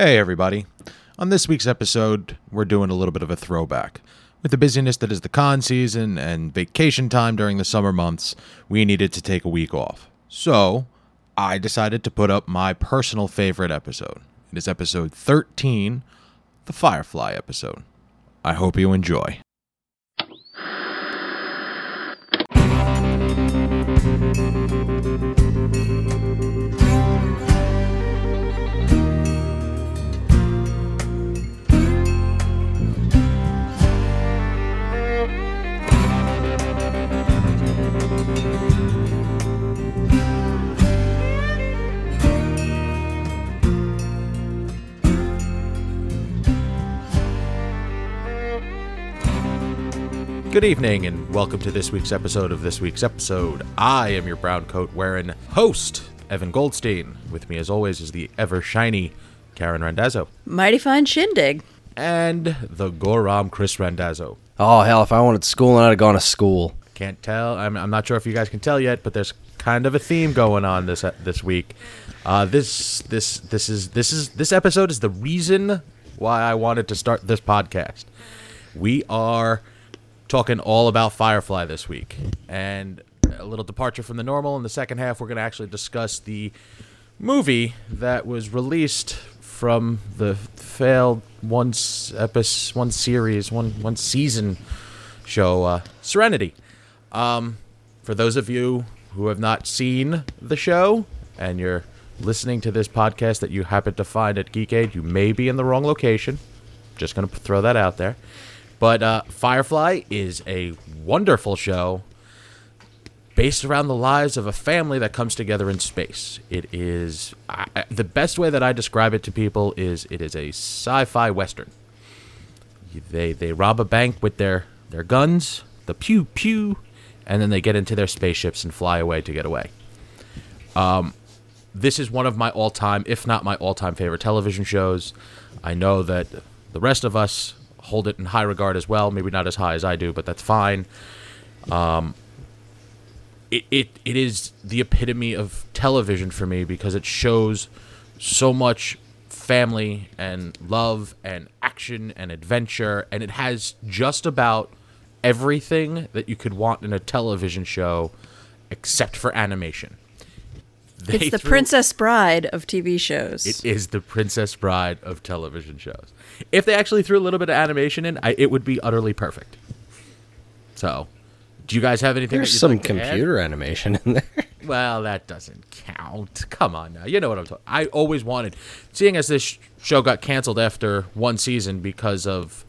Hey, everybody. On this week's episode, we're doing a little bit of a throwback. With the busyness that is the con season and vacation time during the summer months, we needed to take a week off. So, I decided to put up my personal favorite episode. It is episode 13, the Firefly episode. I hope you enjoy. Good evening, and welcome to this week's episode of this week's episode. I am your brown coat wearing host, Evan Goldstein. With me, as always, is the ever shiny Karen Randazzo Mighty fine shindig. and the gorram Chris Randazzo. Oh hell! If I wanted school, I'd have gone to school. Can't tell. I'm, I'm not sure if you guys can tell yet, but there's kind of a theme going on this this week. Uh, this this this is this is this episode is the reason why I wanted to start this podcast. We are talking all about Firefly this week, and a little departure from the normal. In the second half, we're going to actually discuss the movie that was released from the failed one episode, one series, one one season show, uh, Serenity. Um, for those of you who have not seen the show and you're listening to this podcast that you happen to find at Geek Aid, you may be in the wrong location. Just going to throw that out there. But uh, Firefly is a wonderful show based around the lives of a family that comes together in space. It is I, the best way that I describe it to people is it is a sci-fi western. They they rob a bank with their their guns, the pew pew, and then they get into their spaceships and fly away to get away. Um, this is one of my all-time, if not my all-time favorite television shows. I know that the rest of us hold it in high regard as well. Maybe not as high as I do, but that's fine um, it, it it is the epitome of television for me because it shows so much family and love and action and adventure and it has just about everything that you could want in a television show except for animation. They It's the threw- Princess Bride of TV shows. It is the Princess Bride of television shows. If they actually threw a little bit of animation in, I, it would be utterly perfect. So, do you guys have anything? There's that you'd some like to add? computer animation in there. Well, that doesn't count. Come on now. You know what I'm talking. I always wanted, seeing as this sh- show got canceled after one season because of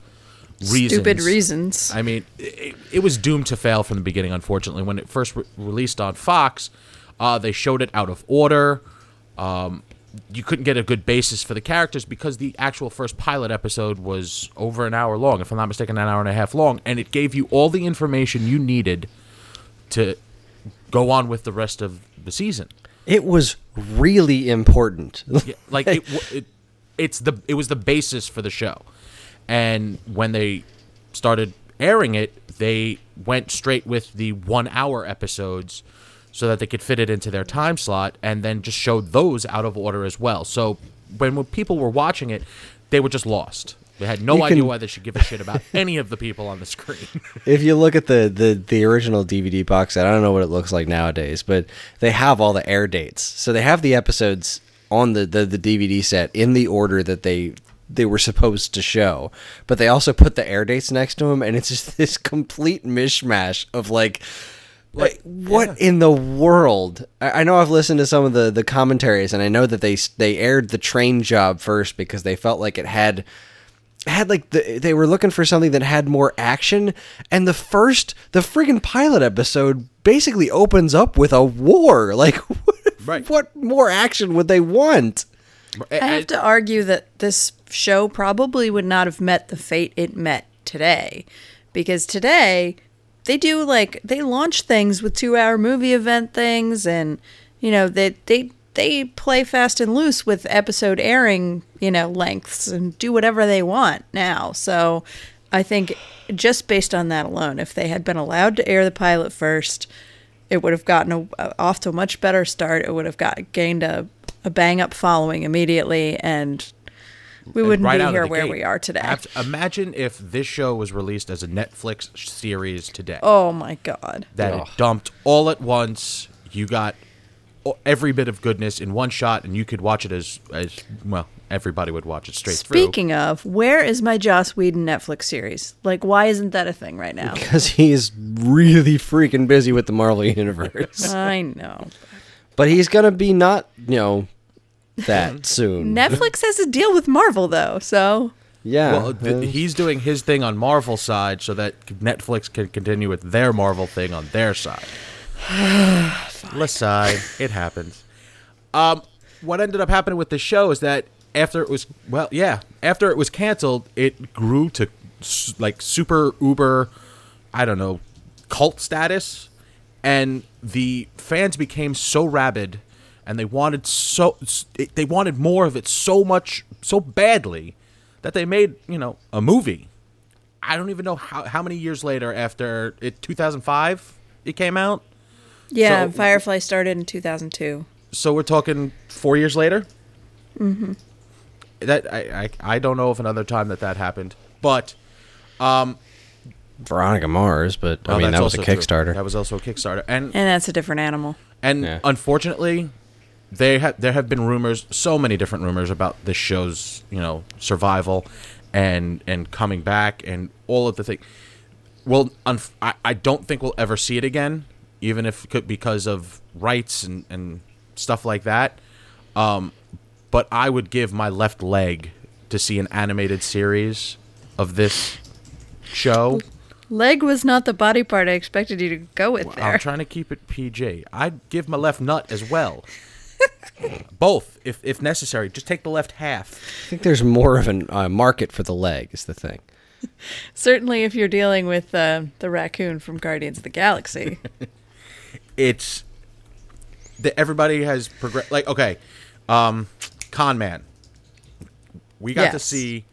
reasons. Stupid reasons. I mean, it, it was doomed to fail from the beginning. Unfortunately, when it first re- released on Fox, uh, they showed it out of order. Um, you couldn't get a good basis for the characters because the actual first pilot episode was over an hour long, if I'm not mistaken, an hour and a half long, and it gave you all the information you needed to go on with the rest of the season. It was really important. Yeah, like it, it, it's the it was the basis for the show, and when they started airing it, they went straight with the one hour episodes, so that they could fit it into their time slot, and then just showed those out of order as well. So when, when people were watching it, they were just lost. They had no You idea can- why they should give a shit about any of the people on the screen. if you look at the, the the original DVD box set, I don't know what it looks like nowadays, but they have all the air dates. So they have the episodes on the, the, the DVD set in the order that they they were supposed to show. But they also put the air dates next to them and it's just this complete mishmash of like like what in the world? I, I know I've listened to some of the, the commentaries, and I know that they they aired the train job first because they felt like it had had like the, they were looking for something that had more action and the first the friggin pilot episode basically opens up with a war like what, Right. what more action would they want I have to argue that this show probably would not have met the fate it met today. Because today, they do like, they launch things with two hour movie event things, and, you know, they, they, they play fast and loose with episode airing, you know, lengths and do whatever they want now. So I think just based on that alone, if they had been allowed to air the pilot first, it would have gotten a, off to a much better start. It would have got gained a, a bang up following immediately, and We wouldn't right be out here where gate. we are today. Abs- Imagine if this show was released as a Netflix series today. Oh my god. that Ugh. it dumped all at once. You got every bit of goodness in one shot, and you could watch it as as well. Everybody would watch it straight through. Speaking of, where is my Joss Whedon Netflix series? Like, why isn't that a thing right now? because he's really freaking busy with the Marvel universe. I know. but he's gonna be not, you know, that soon. Netflix has a deal with Marvel though, so yeah, Well, th- he's doing his thing on Marvel side, so that Netflix can continue with their Marvel thing on their side. Let's side. It happens. Um, what ended up happening with the show is that after it was well, yeah, after it was canceled, it grew to like super uber, I don't know, cult status, and the fans became so rabid, and they wanted so it- they wanted more of it so much so badly that they made you know a movie. I don't even know how how many years later after it 2005 it came out. yeah, So- Firefly started in 2002. So we're talking four years later. Mm-hmm. That I, I I don't know of another time that that happened, but Veronica Mars, but I Oh, mean that was a also true. Kickstarter. That was also a Kickstarter, and And that's a different animal. and Yeah. unfortunately, they ha- there have been rumors, so many different rumors about this show's you know survival, and and coming back, and all of the things. Well, unf- I I don't think we'll ever see it again, even if could because of rights and and stuff like that. Um, but I would give my left leg to see an animated series of this show. Leg was not the body part I expected you to go with there. I'm trying to keep it PG. I'd give my left nut as well. Both, if if necessary. Just take the left half. I think there's more of a uh, market for the leg. Is the thing. Certainly, if you're dealing with uh, the raccoon from Guardians of the Galaxy. It's that everybody has progressed. Like okay, um, Con Man. We got to see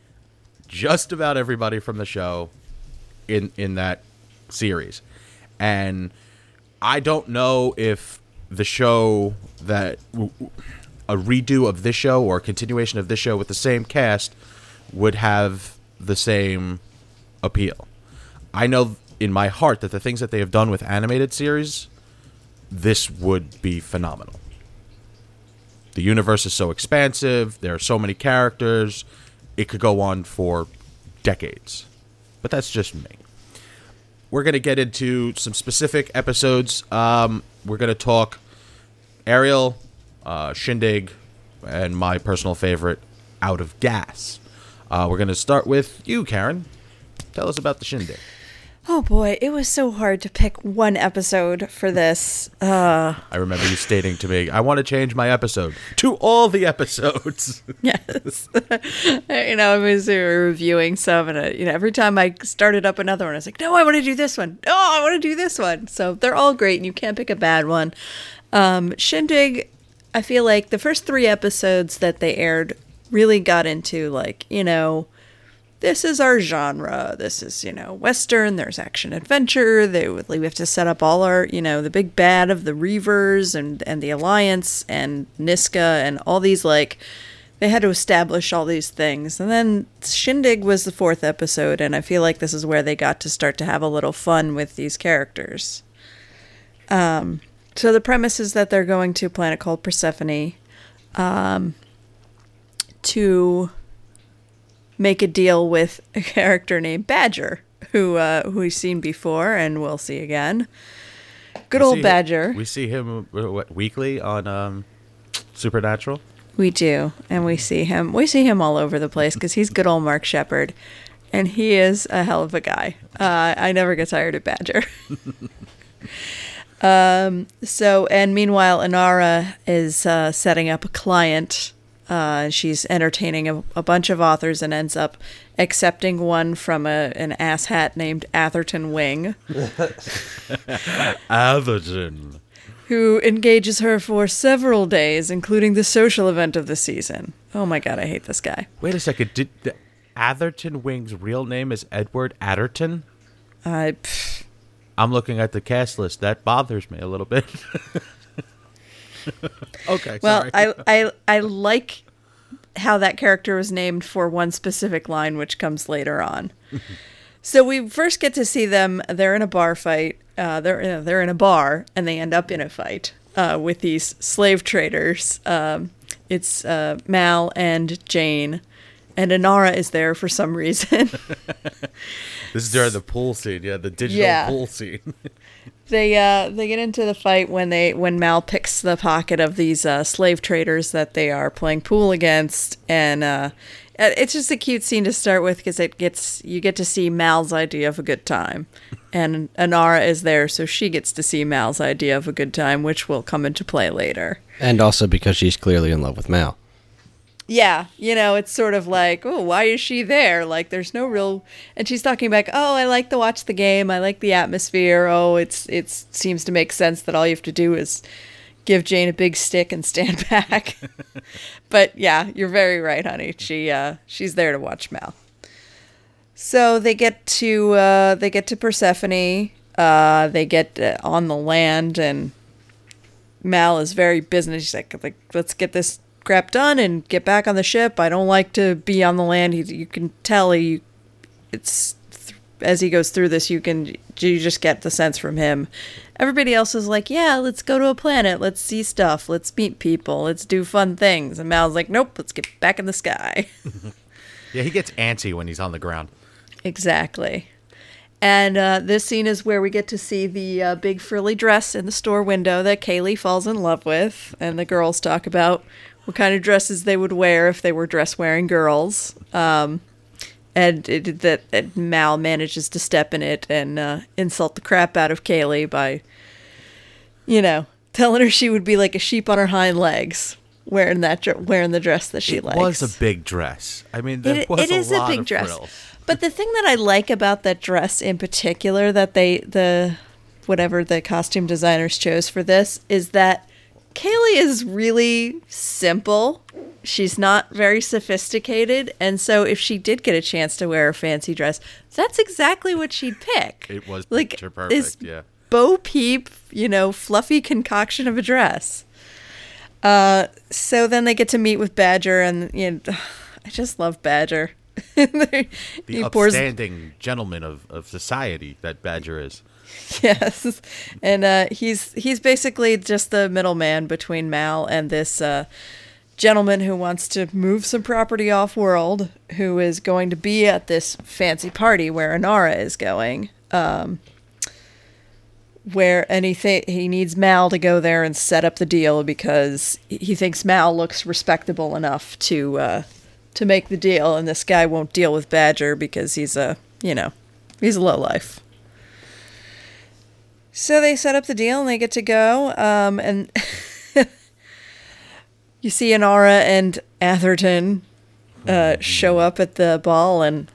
just about everybody from the show in in that series, and I don't know if the show that a redo of this show or a continuation of this show with the same cast would have the same appeal. I know in my heart that the things that they have done with animated series, this would be phenomenal. The universe is so expansive, there are so many characters, it could go on for decades. But that's just me. We're going to get into some specific episodes. Um, we're going to talk Ariel, uh, Shindig, and my personal favorite, Out of Gas. Uh, we're going to start with you, Karen. Tell us about the Shindig. Oh boy, it was so hard to pick one episode for this. Uh, I remember you stating to me, I want to change my episode to all the episodes. yes. you know, I was reviewing some, and uh, you know, every time I started up another one, I was like, no, I want to do this one. No, I want to do this one. So they're all great, and you can't pick a bad one. Um, Shindig, I feel like the first three episodes that they aired really got into like, you know, this is our genre. This is, you know, Western. There's action adventure. They would, we have to set up all our, you know, the big bad of the Reavers and, and the Alliance and Niska and all these, like, they had to establish all these things. And then Shindig was the fourth episode, and I feel like this is where they got to start to have a little fun with these characters. Um, so the premise is that they're going to a planet called Persephone um, to make a deal with a character named Badger, who uh, who we've seen before and we'll see again. Good We old Badger. We see him uh, what, weekly on um, Supernatural. We do, and we see him. We see him all over the place because he's good old Mark Sheppard, and he is a hell of a guy. Uh, I never get tired of Badger. um. So, and meanwhile, Inara is uh, setting up a client. Uh, she's entertaining a, a bunch of authors and ends up accepting one from a, an asshat named Atherton Wing. Atherton. who engages her for several days, including the social event of the season. Oh my god, I hate this guy. Wait a second. Did the Atherton Wing's real name is Edward Atherton? I, I'm looking at the cast list. That bothers me a little bit. okay. well. I, I, I like how that character was named for one specific line, which comes later on. so we first get to see them. They're in a bar fight. Uh, they're they're in a bar, and they end up in a fight uh, with these slave traders. Um, it's uh, Mal and Jayne, and Inara is there for some reason. This is during the pool scene. Yeah, the digital Yeah. pool scene. They uh, they get into the fight when they when Mal picks the pocket of these uh, slave traders that they are playing pool against, and uh, it's just a cute scene to start with because it gets you get to see Mal's idea of a good time, and Inara is there, so she gets to see Mal's idea of a good time, which will come into play later. And also because she's clearly in love with Mal. Yeah, you know, it's sort of like, oh, why is she there? Like, there's no real. And she's talking back, oh, I like to watch the game. I like the atmosphere. Oh, it's it seems to make sense that all you have to do is give Jayne a big stick and stand back. but yeah, you're very right, honey. She uh, she's there to watch Mal. So they get to uh, they get to Persephone. Uh, they get uh, on the land, and Mal is very business. She's like, like, let's get this crap done and get back on the ship. I don't like to be on the land. He, you can tell he, it's th- as he goes through this, you can you just get the sense from him. Everybody else is like, yeah, let's go to a planet. Let's see stuff. Let's meet people. Let's do fun things. And Mal's like, nope, let's get back in the sky. yeah, he gets antsy when he's on the ground. Exactly. And uh, this scene is where we get to see the uh, big frilly dress in the store window that Kaylee falls in love with. And the girls talk about what kind of dresses they would wear if they were dress wearing girls. Um, and it, that, that Mal manages to step in it and uh, insult the crap out of Kaylee by, you know, telling her she would be like a sheep on her hind legs wearing that wearing the dress that she it likes. was a big dress. I mean, there It, was it a is a big dress. frills. But the thing that I like about that dress in particular that they the whatever the costume designers chose for this is that Kaylee is really simple. She's not very sophisticated, and so if she did get a chance to wear a fancy dress, that's exactly what she'd pick. It was like picture this perfect. Yeah. Bo Peep, you know, fluffy concoction of a dress. Uh, so then they get to meet with Badger, and you know, I just love Badger. The he pours upstanding gentleman of, of society that Badger is. yes, and uh, he's he's basically just the middleman between Mal and this uh, gentleman who wants to move some property off world, who is going to be at this fancy party where Inara is going. Um, where and he needs Mal to go there and set up the deal because he- he thinks Mal looks respectable enough to uh, to make the deal, and this guy won't deal with Badger because he's a you know he's a low life. So they set up the deal and they get to go. Um, and you see Inara and Atherton uh, show up at the ball, and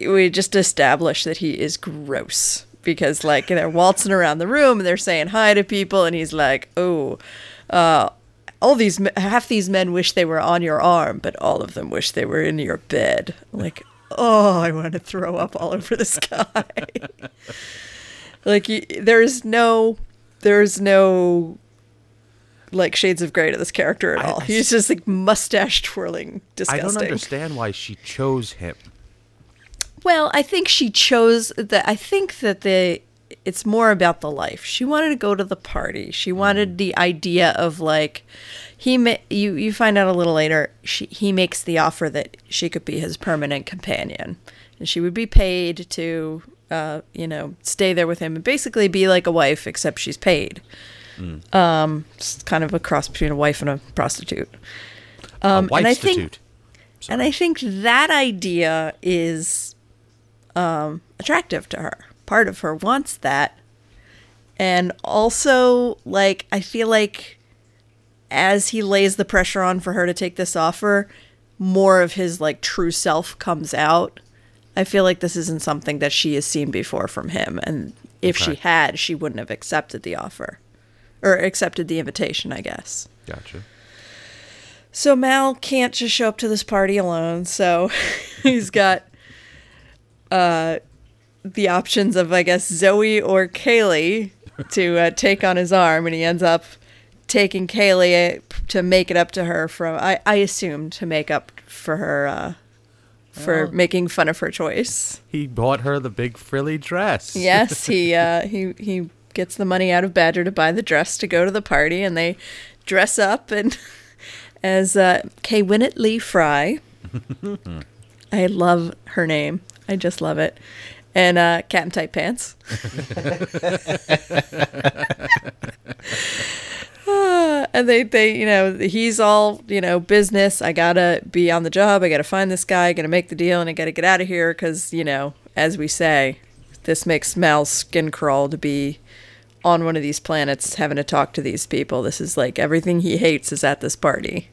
we just establish that he is gross because, like, they're waltzing around the room and they're saying hi to people, and he's like, "Oh, uh, all these half these men wish they were on your arm, but all of them wish they were in your bed." Like, oh, I want to throw up all over the sky. Like there's no there's no like shades of gray to this character at I- all. I he's just like mustache twirling I don't understand why she chose him. well i think she chose that i think that the it's more about the life. She wanted to go to the party. She hmm. wanted the idea of like he ma- you you find out a little later she he makes the offer that she could be his permanent companion. And she would be paid to uh, you know stay there with him and basically be like a wife except she's paid um it's kind of a cross between a wife and a prostitute um a and i think and I think that idea is um, attractive to her. Part of her wants that. And also, like, I feel like as he lays the pressure on for her to take this offer, more of his, like, true self comes out. I feel like this isn't something that she has seen before from him. And if she had, she wouldn't have accepted the offer or accepted the invitation, I guess. Gotcha. So Mal can't just show up to this party alone, so he's got uh, the options of, I guess, Zoe or Kaylee to uh, take on his arm, and he ends up taking Kaylee to make it up to her from I, I assume to make up for her uh, for making fun of her choice. He bought her the big frilly dress. Yes, he uh, he he gets the money out of Badger to buy the dress to go to the party, and they dress up and as uh, Kaywinnet Lee Frye. I love her name. I just love it. And uh, cat in tight pants. And they, they, you know, he's all, you know, business. I gotta be on the job. I gotta find this guy. I gotta make the deal, and I gotta get out of here because, you know, as we say, this makes Mal's skin crawl to be on one of these planets having to talk to these people. This is like everything he hates is at this party.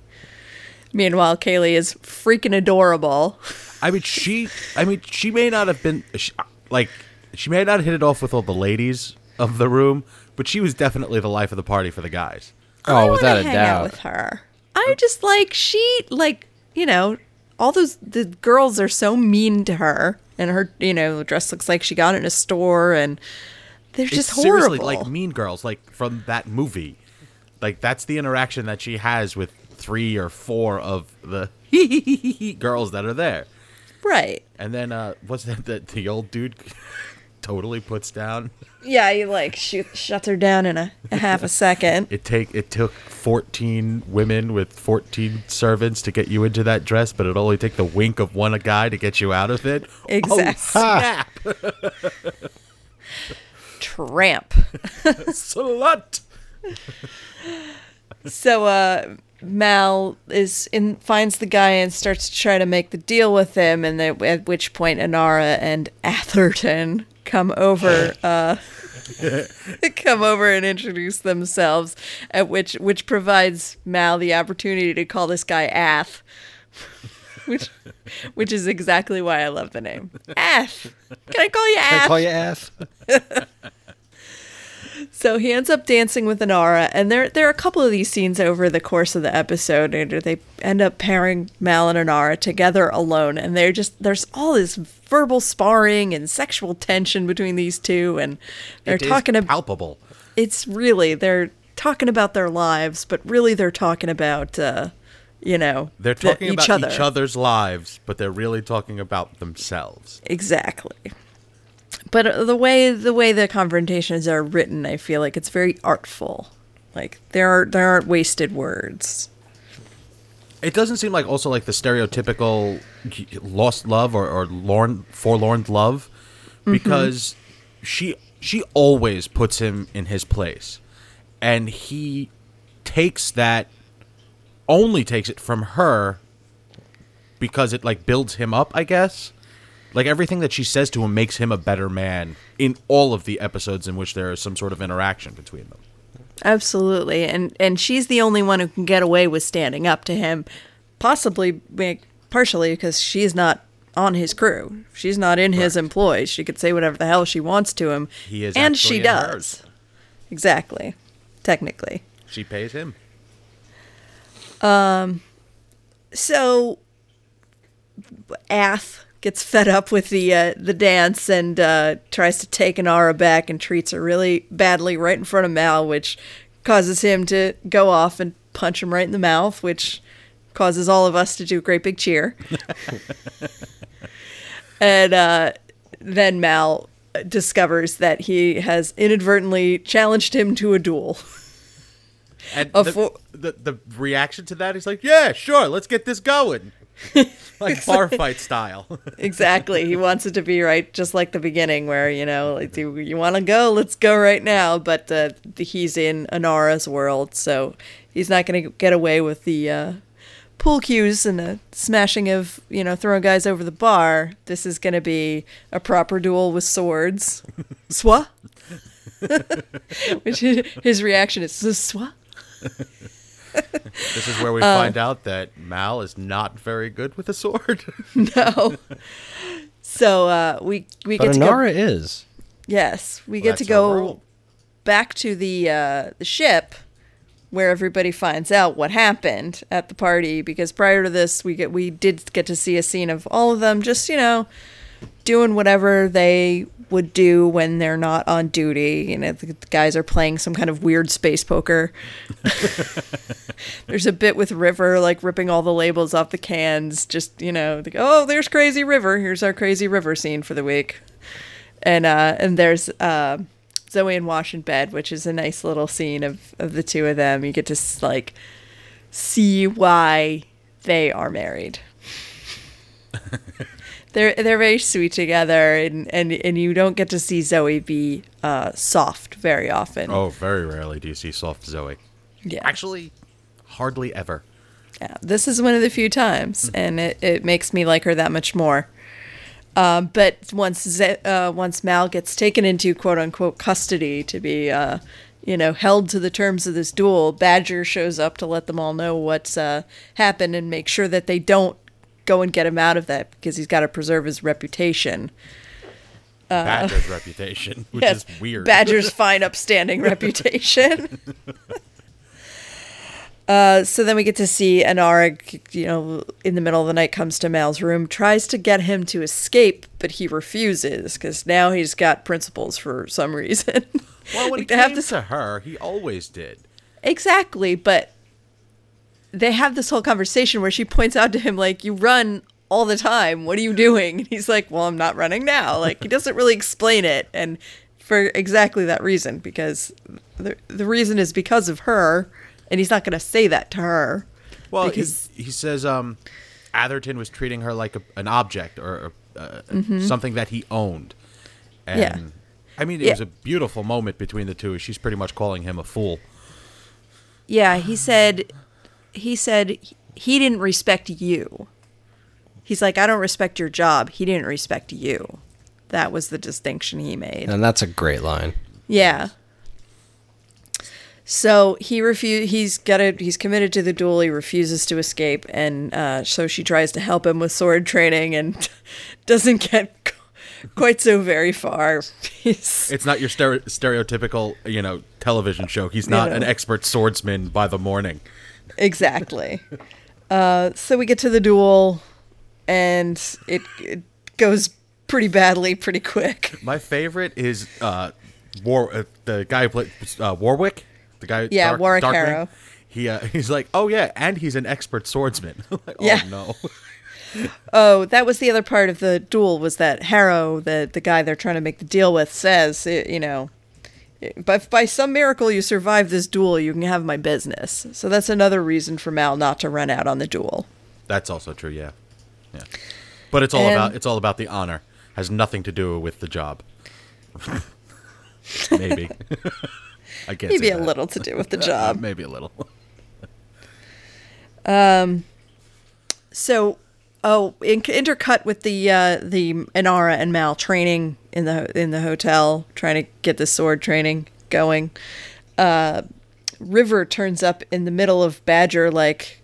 Meanwhile, Kaylee is freaking adorable. I mean, she. I mean, she may not have been she, like she may not hit it off with all the ladies of the room, but she was definitely the life of the party for the guys. Oh, I without wanna a hang doubt. Out with her, I just like she like you know all those the girls are so mean to her, and her you know the dress looks like she got it in a store, and they're It's just horrible. seriously like Mean Girls, like from that movie. Like that's the interaction that she has with three or four of the girls that are there. right? And then uh what's that that the old dude totally puts down? Yeah, he like shoot, shuts her down in a, a half a second. It take it took 14 women with 14 servants to get you into that dress, but it only take the wink of one guy to get you out of it. Exactly. Oh, snap. Tramp. Slut. So uh Mal is in finds the guy and starts to try to make the deal with him and then at which point Inara and Atherton come over uh come over and introduce themselves at which which provides Mal the opportunity to call this guy Ath which which is exactly why I love the name. Ath. Can I call you Ath Can I call you F? So he ends up dancing with Inara, and there there are a couple of these scenes over the course of the episode, and they end up pairing Mal and Inara together alone, and they're just there's all this verbal sparring and sexual tension between these two, and they're It talking about palpable. it's really they're talking about their lives, but really they're talking about uh, you know They're the- talking about each other's lives, but they're really talking about themselves. Exactly. But the way the way the confrontations are written, I feel like it's very artful. Like there are there aren't wasted words. It doesn't seem like also like the stereotypical lost love or, or lorn, forlorn love, mm-hmm. because she she always puts him in his place, and he takes that only takes it from her because it like builds him up, I guess. Like everything that she says to him makes him a better man in all of the episodes in which there is some sort of interaction between them. Absolutely. And and she's the only one who can get away with standing up to him, possibly partially because she's not on his crew. She's not in his employ. She could say whatever the hell she wants to him. He is and she does. hers. Exactly. Technically. She pays him. Um so Ath gets fed up with the uh, the dance and uh, tries to take Inara back and treats her really badly right in front of Mal, which causes him to go off and punch him right in the mouth, which causes all of us to do a great big cheer. and uh, then Mal discovers that he has inadvertently challenged him to a duel. And the, wh- the the reaction to that is like, yeah, sure, let's get this going, like bar fight style. exactly. He wants it to be right, just like the beginning, where you know, like, do you want to go? Let's go right now. But uh, he's in Inara's world, so he's not going to get away with the uh, pool cues and the smashing of you know throwing guys over the bar. This is going to be a proper duel with swords. Swa. Which his, his reaction is swa. this is where we Uh, find out that Mal is not very good with a sword. No. So uh, we we But get to go. Is. Yes, we Well, get to go back to the uh, the ship where everybody finds out what happened at the party because prior to this we get we did get to see a scene of all of them just you know doing whatever they would do when they're not on duty. You know, the, guys are playing some kind of weird space poker. there's a bit with River like ripping all the labels off the cans. Just you know, oh, there's Crazy River. Here's our Crazy River scene for the week. And uh, and there's uh, Zoe and Wash in bed, which is a nice little scene of of the two of them. You get to like see why they are married. they're they're very sweet together, and, and and you don't get to see Zoe be uh, soft very often. Oh, very rarely do you see soft Zoe. yeah, Actually, hardly ever. yeah. This is one of the few times, and it, it makes me like her that much more. Um, but once Z- uh, once Mal gets taken into quote unquote custody to be, uh, you know, held to the terms of this duel, Badger shows up to let them all know what's uh, happened and make sure that they don't go and get him out of that because he's got to preserve his reputation. Badger's reputation, which Yes, is weird. Badger's fine, upstanding reputation. Uh, so then we get to see Inara, you know, in the middle of the night comes to Mal's room, tries to get him to escape, but he refuses because now he's got principles for some reason. well, when Like, it came to her, he always did. Exactly, but they have this whole conversation where she points out to him like, "You run all the time. What are you doing?" And he's like, "Well, I'm not running now." Like he doesn't really explain it, and for exactly that reason, because the the reason is because of her, and he's not going to say that to her. Well, because he, he says um, Atherton was treating her like a, an object or uh, something that he owned. And, Mm-hmm. Yeah. I mean, it Yeah. was a beautiful moment between the two. She's pretty much calling him a fool. yeah, he said, he said he didn't respect you. He's like, I don't respect your job. He didn't respect you. That was the distinction he made. And that's a great line. Yeah. So he refu- He's got a. He's committed to the duel. He refuses to escape, and uh, so she tries to help him with sword training, and doesn't get quite so very far. He's, It's not your stere- stereotypical, you know, television show. He's not know. an expert swordsman by the morning. Exactly. Uh, so we get to the duel, and it, it goes pretty badly, pretty quick. My favorite is uh, War. Uh, the guy who played uh, Warrick. The guy. Yeah, Warrick Darkwing. Harrow. He uh, he's like, oh yeah, and he's an expert swordsman. like, Yeah. Oh no. Oh, that was the other part of the duel was that Harrow, the the guy they're trying to make the deal with, says, you know, but by some miracle you survive this duel, you can have my business. So that's another reason for Mal not to run out on the duel. That's also true. Yeah. Yeah. But it's all And- about it's all about the honor. Has nothing to do with the job. Maybe. I can't Maybe a that. little to do with the job. Maybe a little. um So, oh, in, intercut with the uh, the Inara and Mal training in the in the hotel, trying to get the sword training going. Uh, River turns up in the middle of Badger, like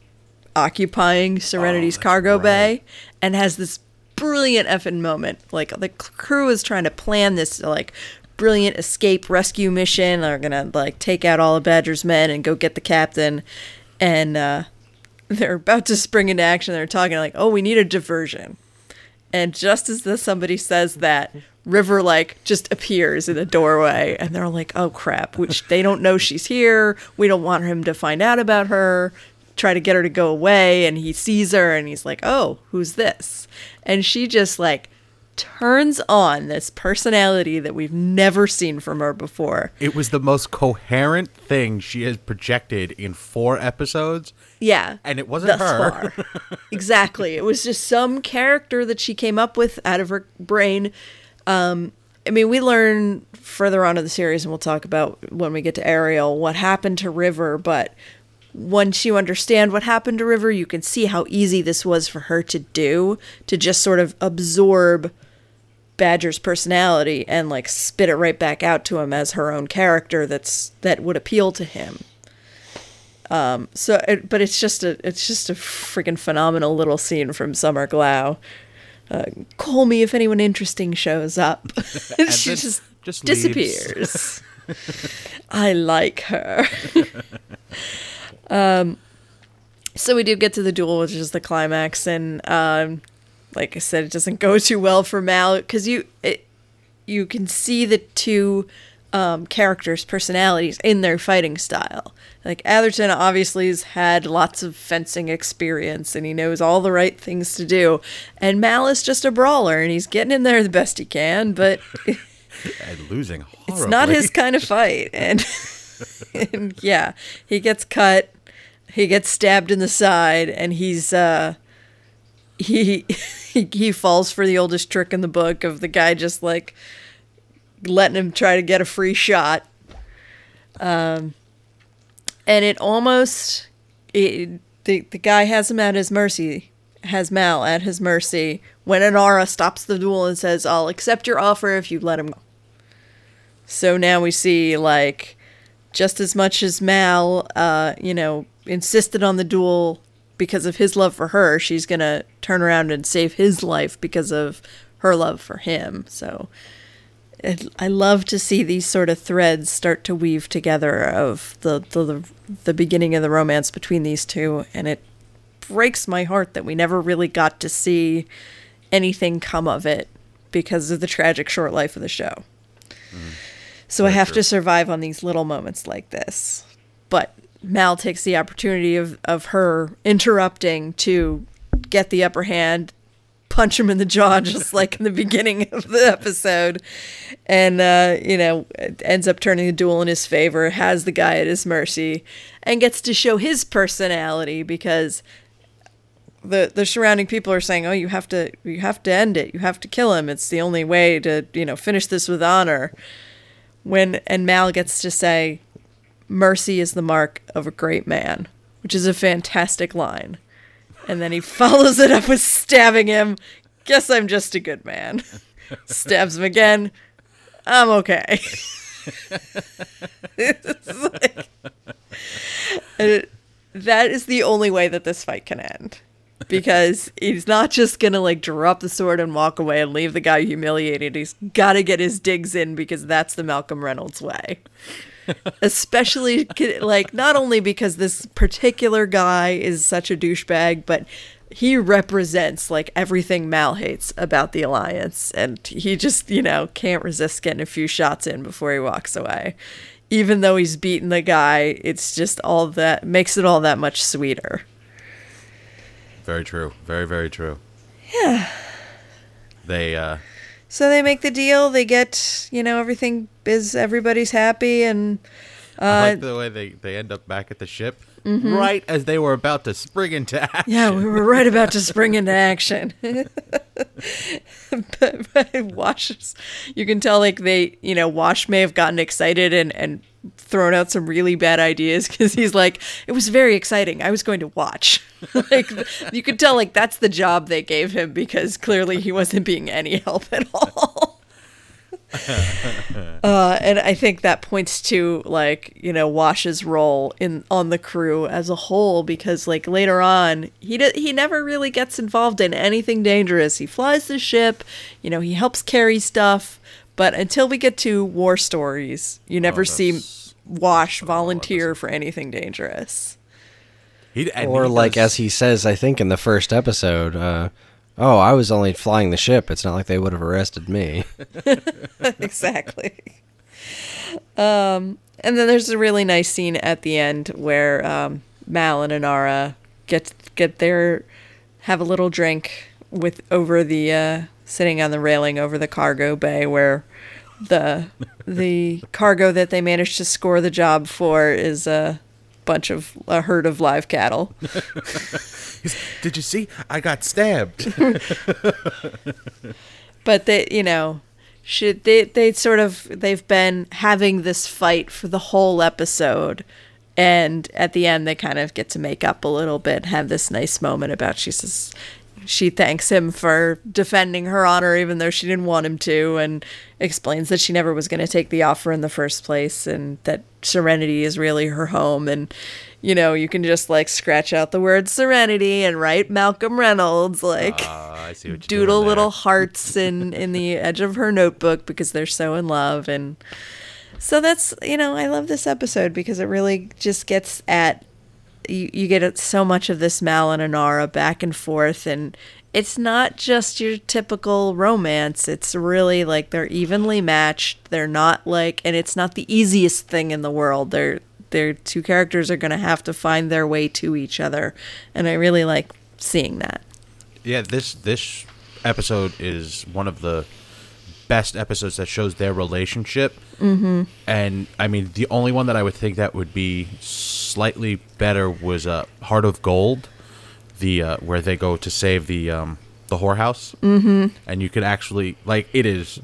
occupying Serenity's Oh, cargo right. bay, and has this brilliant effing moment. Like the crew is trying to plan this like brilliant escape rescue mission. They're gonna like take out all of Badger's men and go get the captain, and uh, they're about to spring into action. They're talking like, "Oh, we need a diversion," and just as the, somebody says that, River like just appears in the doorway, and they're like, "Oh crap!" Which they don't know she's here. We don't want him to find out about her. Try to get her to go away, and he sees her, and he's like, "Oh, who's this?" And she just like turns on this personality that we've never seen from her before. It was the most coherent thing she has projected in four episodes. Yeah. And it wasn't her. exactly. It was just some character that she came up with out of her brain. Um, I mean, we learn further on in the series, and we'll talk about when we get to Ariel what happened to River. But once you understand what happened to River, you can see how easy this was for her to do to just sort of absorb Badger's personality and like spit it right back out to him as her own character that's that would appeal to him. Um, so, it, but it's just a it's just a freaking phenomenal little scene from Summer Glau. Uh, call me if anyone interesting shows up. and she just just disappears. I like her. um, so we do get to the duel, which is the climax, and um, like I said, it doesn't go too well for Mal because you it, you can see the two um, characters' personalities in their fighting style. Like Atherton obviously has had lots of fencing experience and he knows all the right things to do, and Mal is just a brawler and he's getting in there the best he can, but and losing horribly. it's not his kind of fight. And, and yeah, he gets cut, he gets stabbed in the side, and he's uh he he, falls for the oldest trick in the book of the guy just like letting him try to get a free shot. Um, and it almost it, the the guy has him at his mercy, has Mal at his mercy when Inara stops the duel and says, "I'll accept your offer if you let him go." So now we see like just as much as Mal, uh, you know, insisted on the duel because of his love for her, she's gonna turn around and save his life because of her love for him. So it, I love to see these sort of threads start to weave together of the, the the beginning of the romance between these two, and it breaks my heart that we never really got to see anything come of it because of the tragic short life of the show. Mm. So I have true. to survive on these little moments like this. But Mal takes the opportunity of, of her interrupting to get the upper hand, punch him in the jaw, just like in the beginning of the episode. And, uh, you know, ends up turning the duel in his favor, has the guy at his mercy, and gets to show his personality because the the surrounding people are saying, "Oh, you have to you have to end it. You have to kill him. It's the only way to, you know, finish this with honor." When and Mal gets to say, "Mercy is the mark of a great man," which is a fantastic line. And then he follows it up with stabbing him. Guess I'm just a good man. Stabs him again. I'm okay. Like- and it- that is the only way that this fight can end. Because he's not just gonna like drop the sword and walk away and leave the guy humiliated. He's gotta get his digs in because that's the Malcolm Reynolds way. Especially like not only because this particular guy is such a douchebag, but he represents like everything Mal hates about the alliance, and he just you know can't resist getting a few shots in before he walks away. Even though he's beaten the guy, it's just all that makes it all that much sweeter. Very true. Very very true. Yeah. They uh So they make the deal. They get you know everything is everybody's happy, and I uh, like the way they they end up back at the ship right as they were about to spring into action. Mm-hmm. Yeah, we were right about to spring into action. but, but Wash, you can tell like they, you know, Wash may have gotten excited and and thrown out some really bad ideas because he's like, it was very exciting. I was going to watch. like you could tell like that's the job they gave him because clearly he wasn't being any help at all. Uh, and I think that points to like you know Wash's role in on the crew as a whole because like later on he d- he never really gets involved in anything dangerous. He flies the ship, you know, he helps carry stuff, but until we get to war stories, you never see that's- Wash volunteer for anything dangerous. He, and or he like does- as he says, I think in the first episode, uh, "Oh, I was only flying the ship. It's not like they would have arrested me." exactly. Um, and then there's a really nice scene at the end where um, Mal and Inara get get their have a little drink with over the uh, sitting on the railing over the cargo bay where the the cargo that they managed to score the job for is a bunch of a herd of live cattle. Did you see? I got stabbed. but they you know should they they sort of they've been having this fight for the whole episode and at the end they kind of get to make up a little bit have this nice moment about she says she thanks him for defending her honor even though she didn't want him to and explains that she never was going to take the offer in the first place and that serenity is really her home and you know you can just like scratch out the word serenity and write malcolm reynolds like Uh, I see what doodle little hearts in in the edge of her notebook because they're so in love and so that's you know I love this episode because it really just gets at you, you get so much of this Mal and Inara back and forth, and it's not just your typical romance. It's really like they're evenly matched. They're not like, and it's not the easiest thing in the world. They're their two characters are going to have to find their way to each other, and I really like seeing that. Yeah, this this episode is one of the best episodes that shows their relationship. Mm-hmm. And I mean, the only one that I would think that would be slightly better was uh, Heart of Gold, the uh, where they go to save the um, the whorehouse, mm-hmm. and you can actually like it is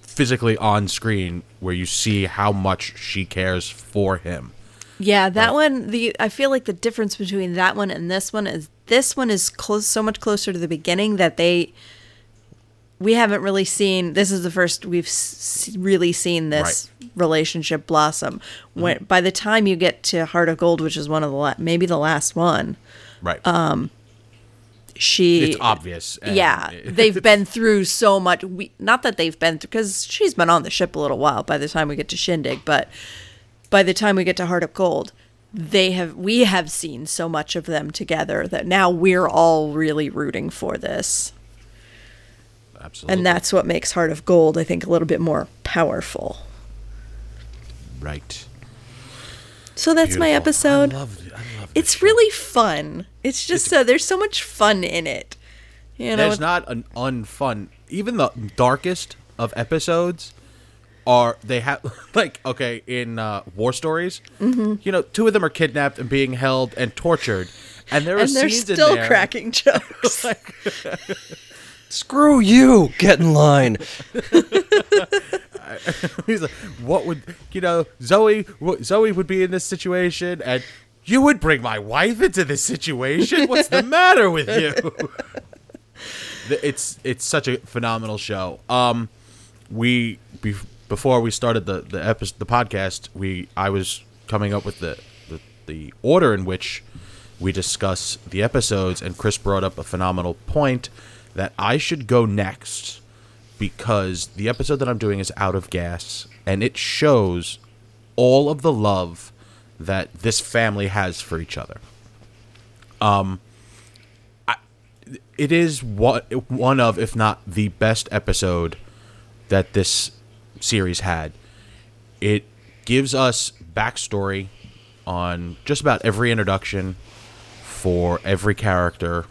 physically on screen where you see how much she cares for him. Yeah, that one. The I feel like the difference between that one and this one is this one is close, so much closer to the beginning that they. We haven't really seen. This is the first we've s- really seen this relationship blossom. When by the time you get to Heart of Gold, which is one of the la- maybe the last one, Right. um she it's obvious. yeah they've been through so much we not that they've been through because she's been on the ship a little while by the time we get to shindig but by the time we get to heart of gold they have we have seen so much of them together that now we're all really rooting for this absolutely. and that's what makes heart of gold i think a little bit more powerful right. so that's my episode I love, I love it. it's show. really fun it's just so there's so much fun in it you know There's not an unfun. Even the darkest of episodes are they have like okay in uh, war stories. Mm-hmm. You know, two of them are kidnapped and being held and tortured, and there are and they're still cracking jokes Screw you! Get in line. He's like, what would you know? Zoe, Zoe would be in this situation, and you would bring my wife into this situation. What's the matter with you? It's it's such a phenomenal show. Um, we be, before we started the the episode, the podcast, we I was coming up with the, the the order in which we discuss the episodes, and Chris brought up a phenomenal point that I should go next because the episode that I'm doing is out of gas, and it shows all of the love that this family has for each other. Um, I, it is what one of, if not the best episode that this series had. It gives us backstory on just about every introduction for every character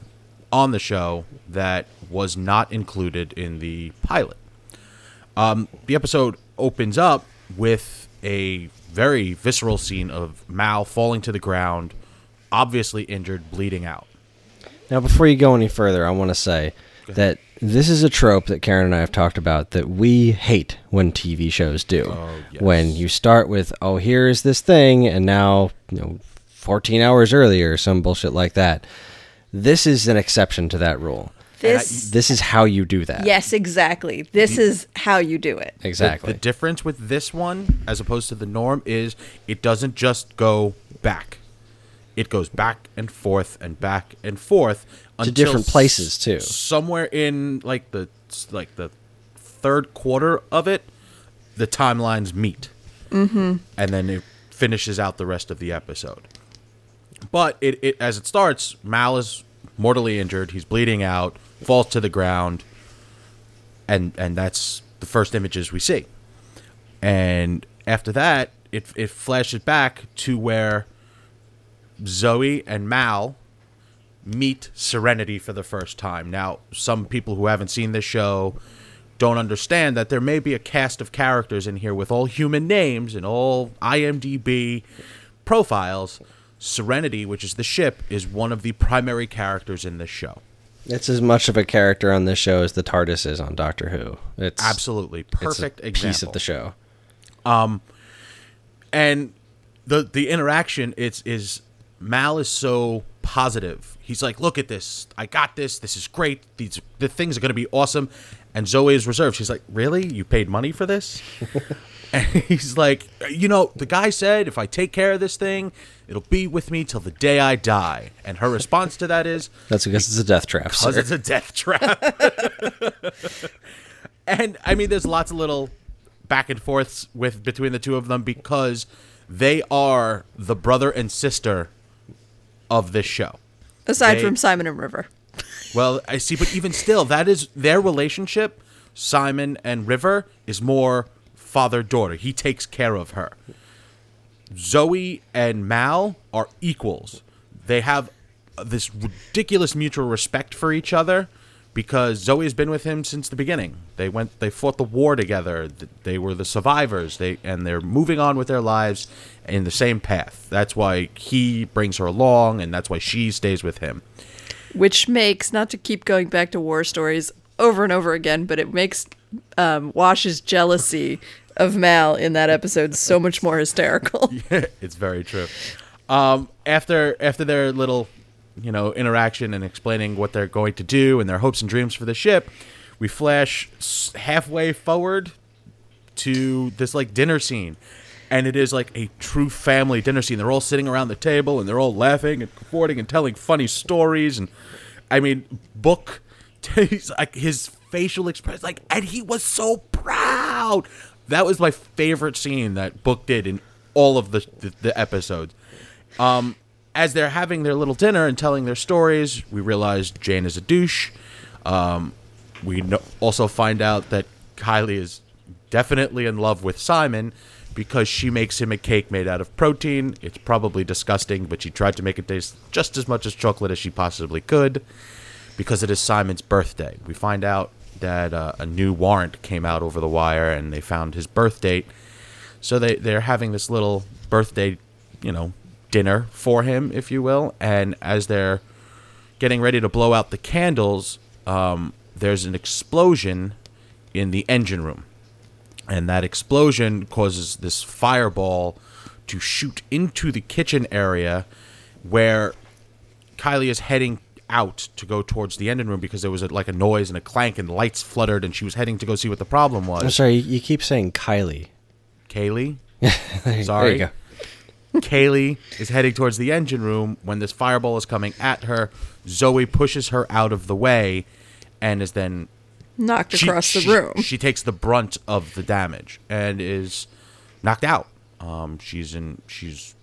on the show that was not included in the pilot. Um, the episode opens up with a very visceral scene of Mal falling to the ground, obviously injured, bleeding out. Now, before you go any further, I want to say that this is a trope that Karen and I have talked about that we hate when TV shows do. Oh, yes. When you start with, oh, here's this thing, and now, you know, 14 hours earlier, some bullshit like that. This is an exception to that rule. This This is how you do that. Yes, exactly. This is how you do it. Exactly. The, difference with this one, as opposed to the norm, is it doesn't just go back. It goes back and forth and back and forth To until different places, too. Somewhere in like the like the third quarter of it, the timelines meet, mm-hmm. and then it finishes out the rest of the episode. But it, it as it starts, Mal is mortally injured. He's bleeding out, falls to the ground, and and that's the first images we see. And after that, it it flashes back to where Zoe and Mal meet Serenity for the first time. Now, some people who haven't seen this show don't understand that there may be a cast of characters in here with all human names and all IMDb profiles. Serenity, which is the ship, is one of the primary characters in this show. It's as much of a character on this show as the TARDIS is on Doctor Who. It's Absolutely it's a perfect example. piece of the show. Um, and the the interaction it's is Mal is so positive. He's like, "Look at this! I got this. This is great. These the things are going to be awesome." And Zoe is reserved. She's like, "Really? You paid money for this?" and he's like, "You know, the guy said if I take care of this thing, it'll be with me till the day I die." And her response to that is, That's because it's a death trap. because sir. it's a death trap. and I mean, there's lots of little back and forths with between the two of them because they are the brother and sister of this show. Aside They- from Simon and River. Well, I see, but even still, that is their relationship. Simon and River is more father daughter. He takes care of her. Zoe and Mal are equals. They have this ridiculous mutual respect for each other because Zoe has been with him since the beginning. They went they fought the war together. They were the survivors. They and they're moving on with their lives in the same path. That's why he brings her along and that's why she stays with him. which makes not to keep going back to war stories over and over again, but it makes um, Wash's jealousy of Mal in that episode so much more hysterical. it's very true. Um, after after their little, you know, interaction and explaining what they're going to do and their hopes and dreams for the ship, we flash halfway forward to this like dinner scene, and it is like a true family dinner scene. They're all sitting around the table and they're all laughing and comforting and telling funny stories. And I mean, Book, his facial expression, like, and he was so proud. That was my favorite scene that Book did in all of the the, the episodes. Um, as they're having their little dinner and telling their stories, we realize Jayne is a douche. Um, we no- also find out that Kylie is definitely in love with Simon because she makes him a cake made out of protein. It's probably disgusting, but she tried to make it taste just as much as chocolate as she possibly could because it is Simon's birthday. We find out that uh, a new warrant came out over the wire and they found his birth date. So they, they're having this little birthday, you know, dinner for him, if you will. And as they're getting ready to blow out the candles, um, there's an explosion in the engine room. And that explosion causes this fireball to shoot into the kitchen area where Kylie is heading out to go towards the engine room because there was a, like a noise and a clank and lights fluttered and she was heading to go see what the problem was. I'm was. sorry, you, you keep saying Kylie. Kaylee? Sorry. There you go. Kaylee is heading towards the engine room when this fireball is coming at her. Zoe pushes her out of the way and is then Knocked she- across the she- room. She takes the brunt of the damage and is knocked out. Um, she's in she's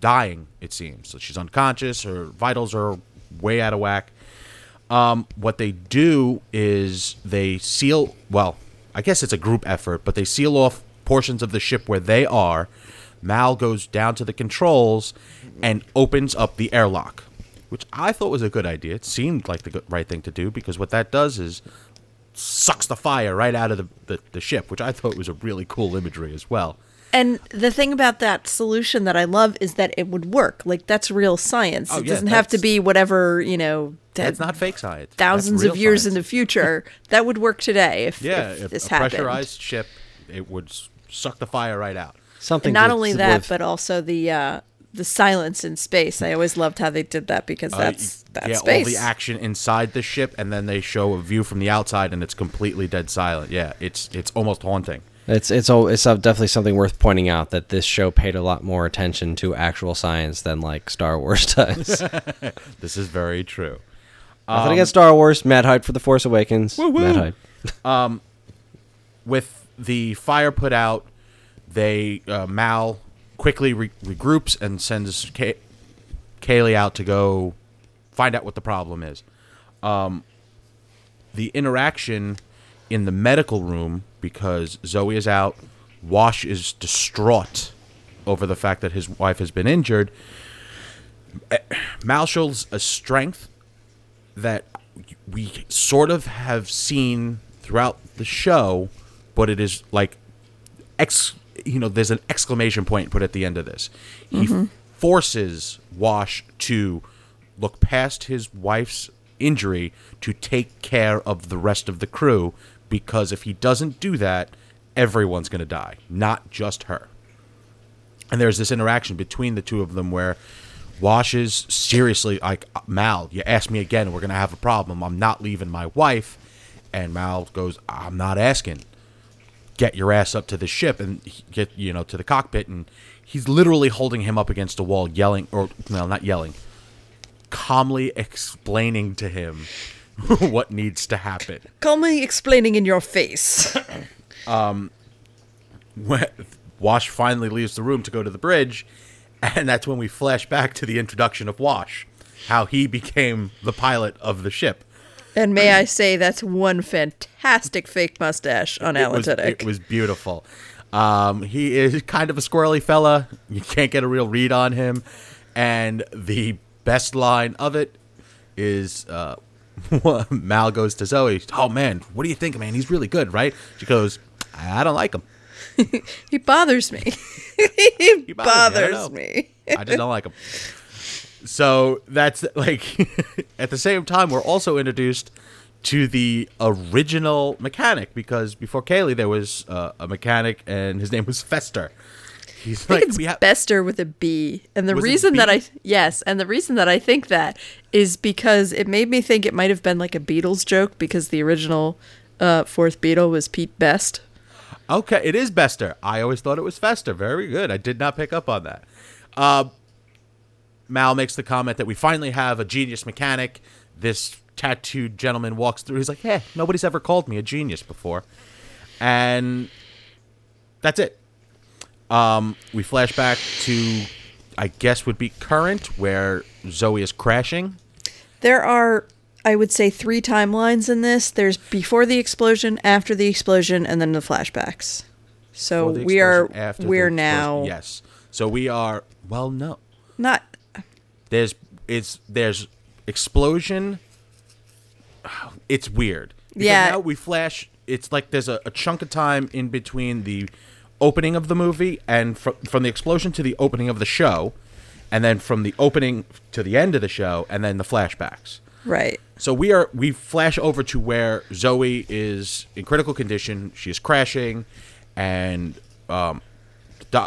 dying, it seems. So she's unconscious, her vitals are way out of whack. Um, what they do is they seal well, I guess it's a group effort, but they seal off portions of the ship where they are. Mal goes down to the controls and opens up the airlock, which I thought was a good idea. It seemed like the right thing to do because what that does is sucks the fire right out of the, the, the ship, which I thought was a really cool imagery as well. And the thing about that solution that I love is that it would work. Like that's real science. Oh, it yeah, doesn't have to be whatever, you know, That's not fake science. Thousands of years science. in the future. that would work today if, Yeah, if if this a happened. pressurized ship, it would suck the fire right out. Something. And not to- only that, live- but also the uh, the silence in space. I always loved how they did that because Uh, that's y- that's yeah, space. all the action inside the ship, and then they show a view from the outside, and it's completely dead silent. Yeah, it's it's almost haunting. It's it's it's definitely something worth pointing out that this show paid a lot more attention to actual science than like Star Wars does. This is very true. Nothing Um, against Star Wars. Mad hype for the Force Awakens. Mad hype. with the fire put out, they uh, Mal quickly re- regroups and sends Kay- Kaylee out to go find out what the problem is. Um, the interaction in the medical room because Zoe is out, Wash is distraught over the fact that his wife has been injured. Eh, Mal shows a strength that we sort of have seen throughout the show, but it is like ex you know there's an exclamation point put at the end of this. He forces Wash to look past his wife's injury to take care of the rest of the crew because if he doesn't do that, everyone's going to die, not just her. And there's this interaction between the two of them where Wash is seriously like, Mal, you ask me again, we're going to have a problem. I'm not leaving my wife. And Mal goes, I'm not asking. Get your ass up to the ship and get, you know, to the cockpit. And he's literally holding him up against a wall, yelling, or, no, not yelling, calmly explaining to him what needs to happen. Call me explaining in your face. um, when Wash finally leaves the room to go to the bridge, and that's when we flash back to the introduction of Wash. how he became the pilot of the ship. And may I say, that's one fantastic fake mustache on Alan Tudyk. it was beautiful. Um, he is kind of a squirrely fella. You can't get a real read on him. And the best line of it is uh, Mal goes to Zoe, Oh man, what do you think, man? He's really good, right? She goes, I don't like him. he bothers me. he, bothers me, I. I just don't like him. So that's like at the same time we're also introduced to the original mechanic because before Kaylee there was uh, a mechanic and his name was Fester. He's I think like it's Bester with a B. And the Was reason that I yes, and the reason that I think that is because it made me think it might have been like a Beatles joke because the original uh, fourth Beatle was Pete Best. Okay, it is Bester. I always thought it was Fester. Very good. I did not pick up on that. Uh, Mal makes the comment that we finally have a genius mechanic. This tattooed gentleman walks through. He's like, "Hey, nobody's ever called me a genius before," and that's it. Um, we flash back to, I guess, would be current, where Zoe is crashing. There are, I would say, three timelines in this. There's before the explosion, after the explosion, and then the flashbacks. So we are after we're now Yes. So we are. Well, no. not There's it's there's explosion. It's weird. Because Yeah. Now we flash. It's like there's a, a chunk of time in between the opening of the movie and from from the explosion to the opening of the show, and then from the opening to the end of the show, and then the flashbacks. right. So we are we flash over to where Zoe is in critical condition. She is crashing, and um,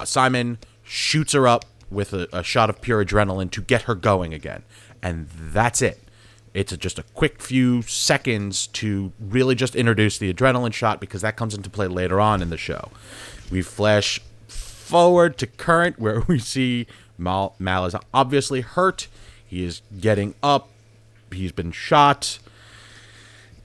Simon shoots her up with a, a shot of pure adrenaline to get her going again, and that's it. It's a, just a quick few seconds to really just introduce the adrenaline shot because that comes into play later on in the show. We flash forward to current where we see Mal, Mal is obviously hurt. He is getting up. He's been shot.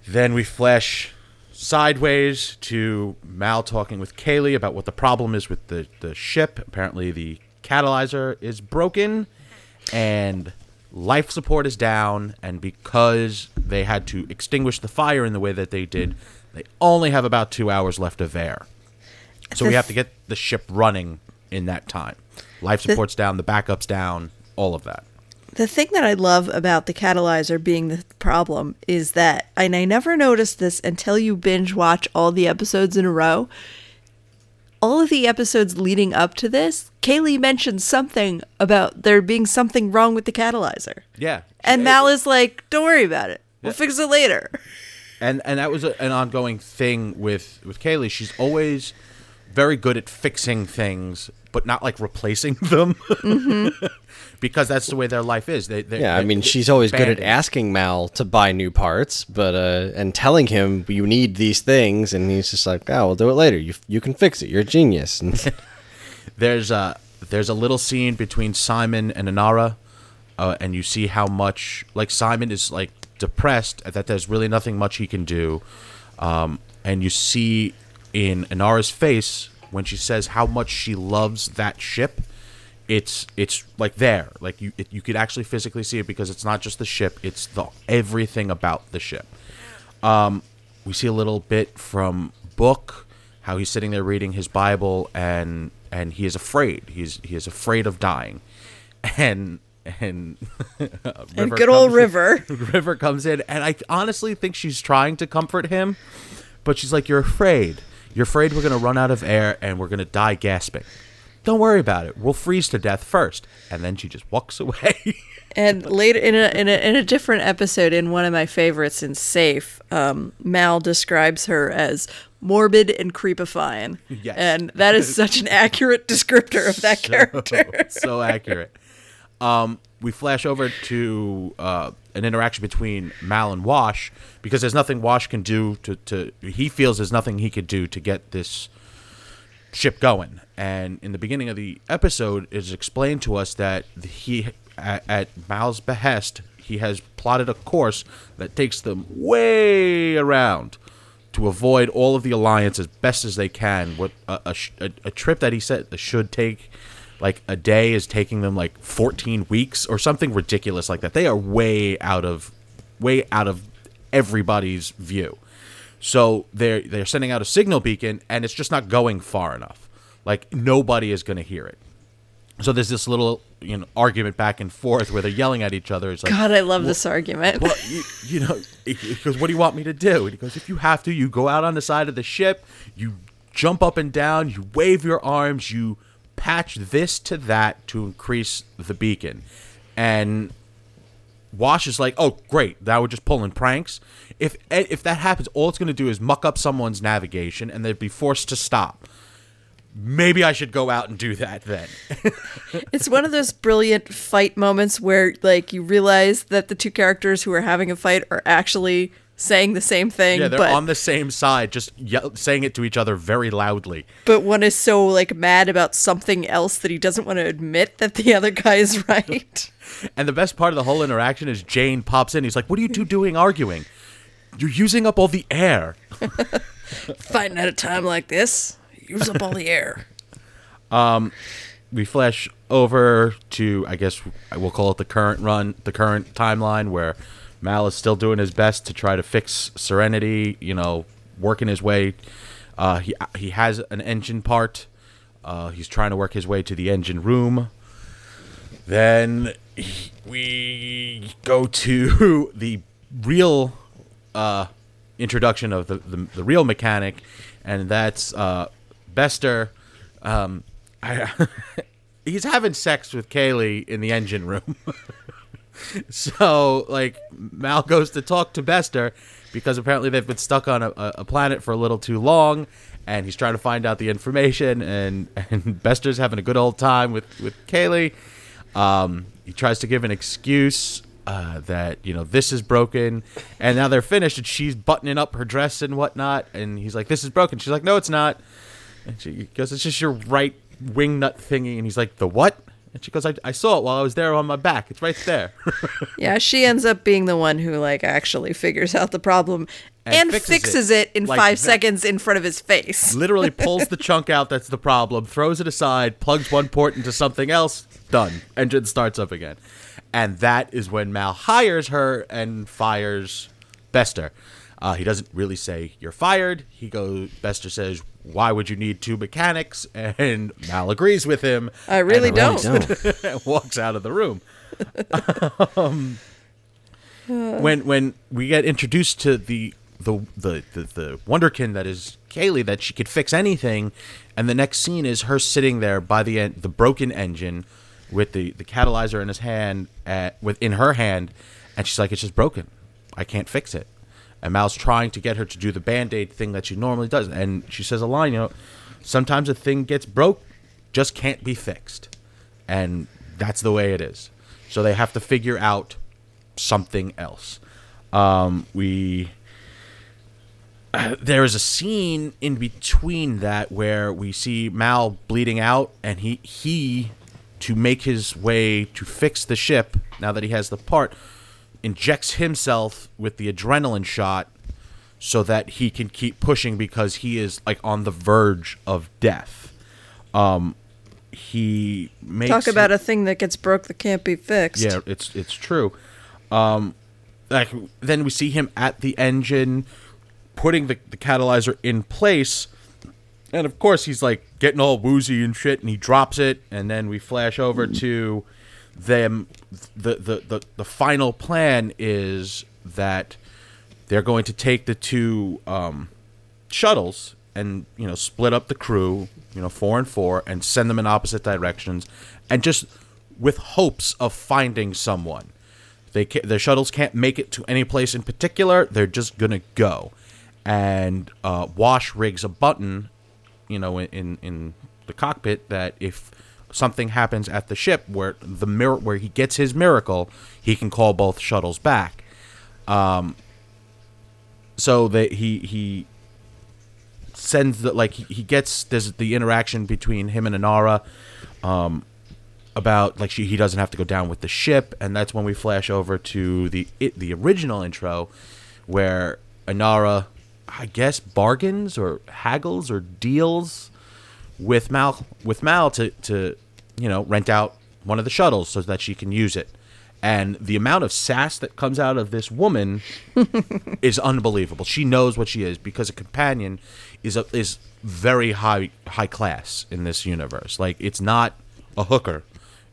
Then we flash sideways to Mal talking with Kaylee about what the problem is with the, the ship. Apparently, the catalyzer is broken and life support is down. And because they had to extinguish the fire in the way that they did, they only have about two hours left of air. So we have to get the ship running in that time. Life support's down, the backup's down, all of that. The thing that I love about the catalyzer being the problem is that, and I never noticed this until you binge watch all the episodes in a row. All of the episodes leading up to this, Kaylee mentioned something about there being something wrong with the catalyzer. Yeah. And Mal is like, don't worry about it. We'll Yeah. fix it later. and and that was a, an ongoing thing with with Kaylee. She's always very good at fixing things, but not like replacing them, because that's the way their life is. They, they Yeah, I mean, she's always good at asking Mal to buy new parts, but uh, and telling him you need these things, and he's just like, "Oh, we'll do it later. You you can fix it. You're a genius." And There's a there's a little scene between Simon and Inara, uh, and you see how much like Simon is like depressed that there's really nothing much he can do, um, and you see in Inara's face when she says how much she loves that ship. It's it's like there, like you it, you could actually physically see it because it's not just the ship; it's the everything about the ship. Um, we see a little bit from book how he's sitting there reading his bible and and he is afraid he's he is afraid of dying and and And good old River. river comes in and i honestly think she's trying to comfort him but she's like you're afraid you're afraid we're going to run out of air and we're going to die gasping don't worry about it we'll freeze to death first and then she just walks away And later in a, in a in a different episode, in one of my favorites in Safe, um, Mal describes her as morbid and creepifying. Yes. and that is such an accurate descriptor of that character. so accurate. Um, we flash over to uh, an interaction between Mal and Wash because there's nothing Wash can do to, to he feels there's nothing he could do to get this ship going. And in the beginning of the episode, it's explained to us that he, at, at Mal's behest, he has plotted a course that takes them way around to avoid all of the alliance as best as they can. What a, a, a, a trip that he said should take like a day is taking them like 14 weeks or something ridiculous like that. They are way out of way out of everybody's view. So they're they're sending out a signal beacon and it's just not going far enough. Like nobody is going to hear it. So there's this little you know argument back and forth where they're yelling at each other. It's like, God, I love this argument. well, you, you know, he goes, "What do you want me to do?" And he goes, "If you have to, you go out on the side of the ship, you jump up and down, you wave your arms, you patch this to that to increase the beacon." And Wash is like, "Oh, great! that would just pull in pranks. If eh, if that happens, all it's going to do is muck up someone's navigation, and they'd be forced to stop." Maybe I should go out and do that then. It's one of those brilliant fight moments where like you realize that the two characters who are having a fight are actually saying the same thing, yeah, they're but on the same side, just yell- saying it to each other very loudly. but one is so like mad about something else that he doesn't want to admit that the other guy is right. And the best part of the whole interaction is Jayne pops in. He's like, "What are you two doing arguing? You're using up all the air." Fighting at a time like this, use up all the air. Um, We flash over to, I guess we'll call it the current run, the current timeline where Mal is still doing his best to try to fix Serenity. You know, working his way. Uh, he he has an engine part. Uh, he's trying to work his way to the engine room. Then he- we go to the real uh, introduction of the, the, the real mechanic, and that's uh, Bester. Um, I, he's having sex with Kaylee in the engine room. so, like, Mal goes to talk to Bester because apparently they've been stuck on a, a planet for a little too long, and he's trying to find out the information. And, and Bester's having a good old time with with Kaylee. Um, he tries to give an excuse uh, that you know this is broken, and now they're finished, and she's buttoning up her dress and whatnot, and he's like, "This is broken." She's like, "No, it's not." And she goes, "It's just your right wing nut thingy," and he's like, "The what?" And she goes, I, I saw it while I was there on my back. It's right there. Yeah, she ends up being the one who like actually figures out the problem and, And fixes, fixes it, it in like five that. seconds in front of his face. Literally pulls the chunk out that's the problem, throws it aside, plugs one port into something else, done. Engine starts up again. And that is when Mal hires her and fires Bester. Uh, he doesn't really say you're fired. He goes. Bester says, "Why would you need two mechanics?" And Mal agrees with him. I really don't. Don't. walks out of the room. um, when when we get introduced to the the, the the the wonderkin that is Kaylee, that she could fix anything, and the next scene is her sitting there by the en- the broken engine with the the catalyzer in his hand at, with in her hand, and she's like, "It's just broken. I can't fix it." And Mal's trying to get her to do the band aid thing that she normally does, and she says a line, you know, sometimes a thing gets broke, just can't be fixed and that's the way it is. So they have to figure out something else. Um, we uh, there is a scene in between that where we see Mal bleeding out, and he he to make his way to fix the ship now that he has the part injects himself with the adrenaline shot so that he can keep pushing because he is like on the verge of death. Um, he makes Talk about a thing that gets broke that can't be fixed. yeah, it's it's true. Um, like then we see him at the engine, putting the, the catalyzer in place, and of course he's like getting all woozy and shit, and he drops it, and then we flash over to them. The, the the the final plan is that they're going to take the two um, shuttles and you know split up the crew you know four and four and send them in opposite directions and just with hopes of finding someone they ca- their shuttles can't make it to any place in particular they're just gonna go and uh, wash rigs a button you know in in the cockpit that if something happens at the ship where the mirror where he gets his miracle he can call both shuttles back. So that he he sends the like he, gets there's the interaction between him and Inara um about like she he doesn't have to go down with the ship and that's when we flash over to the it, the original intro where Inara I guess bargains or haggles or deals with Mal with Mal to to you know, rent out one of the shuttles so that she can use it. And the amount of sass that comes out of this woman is unbelievable. She knows what she is because a companion is a, is very high high class in this universe. Like it's not a hooker,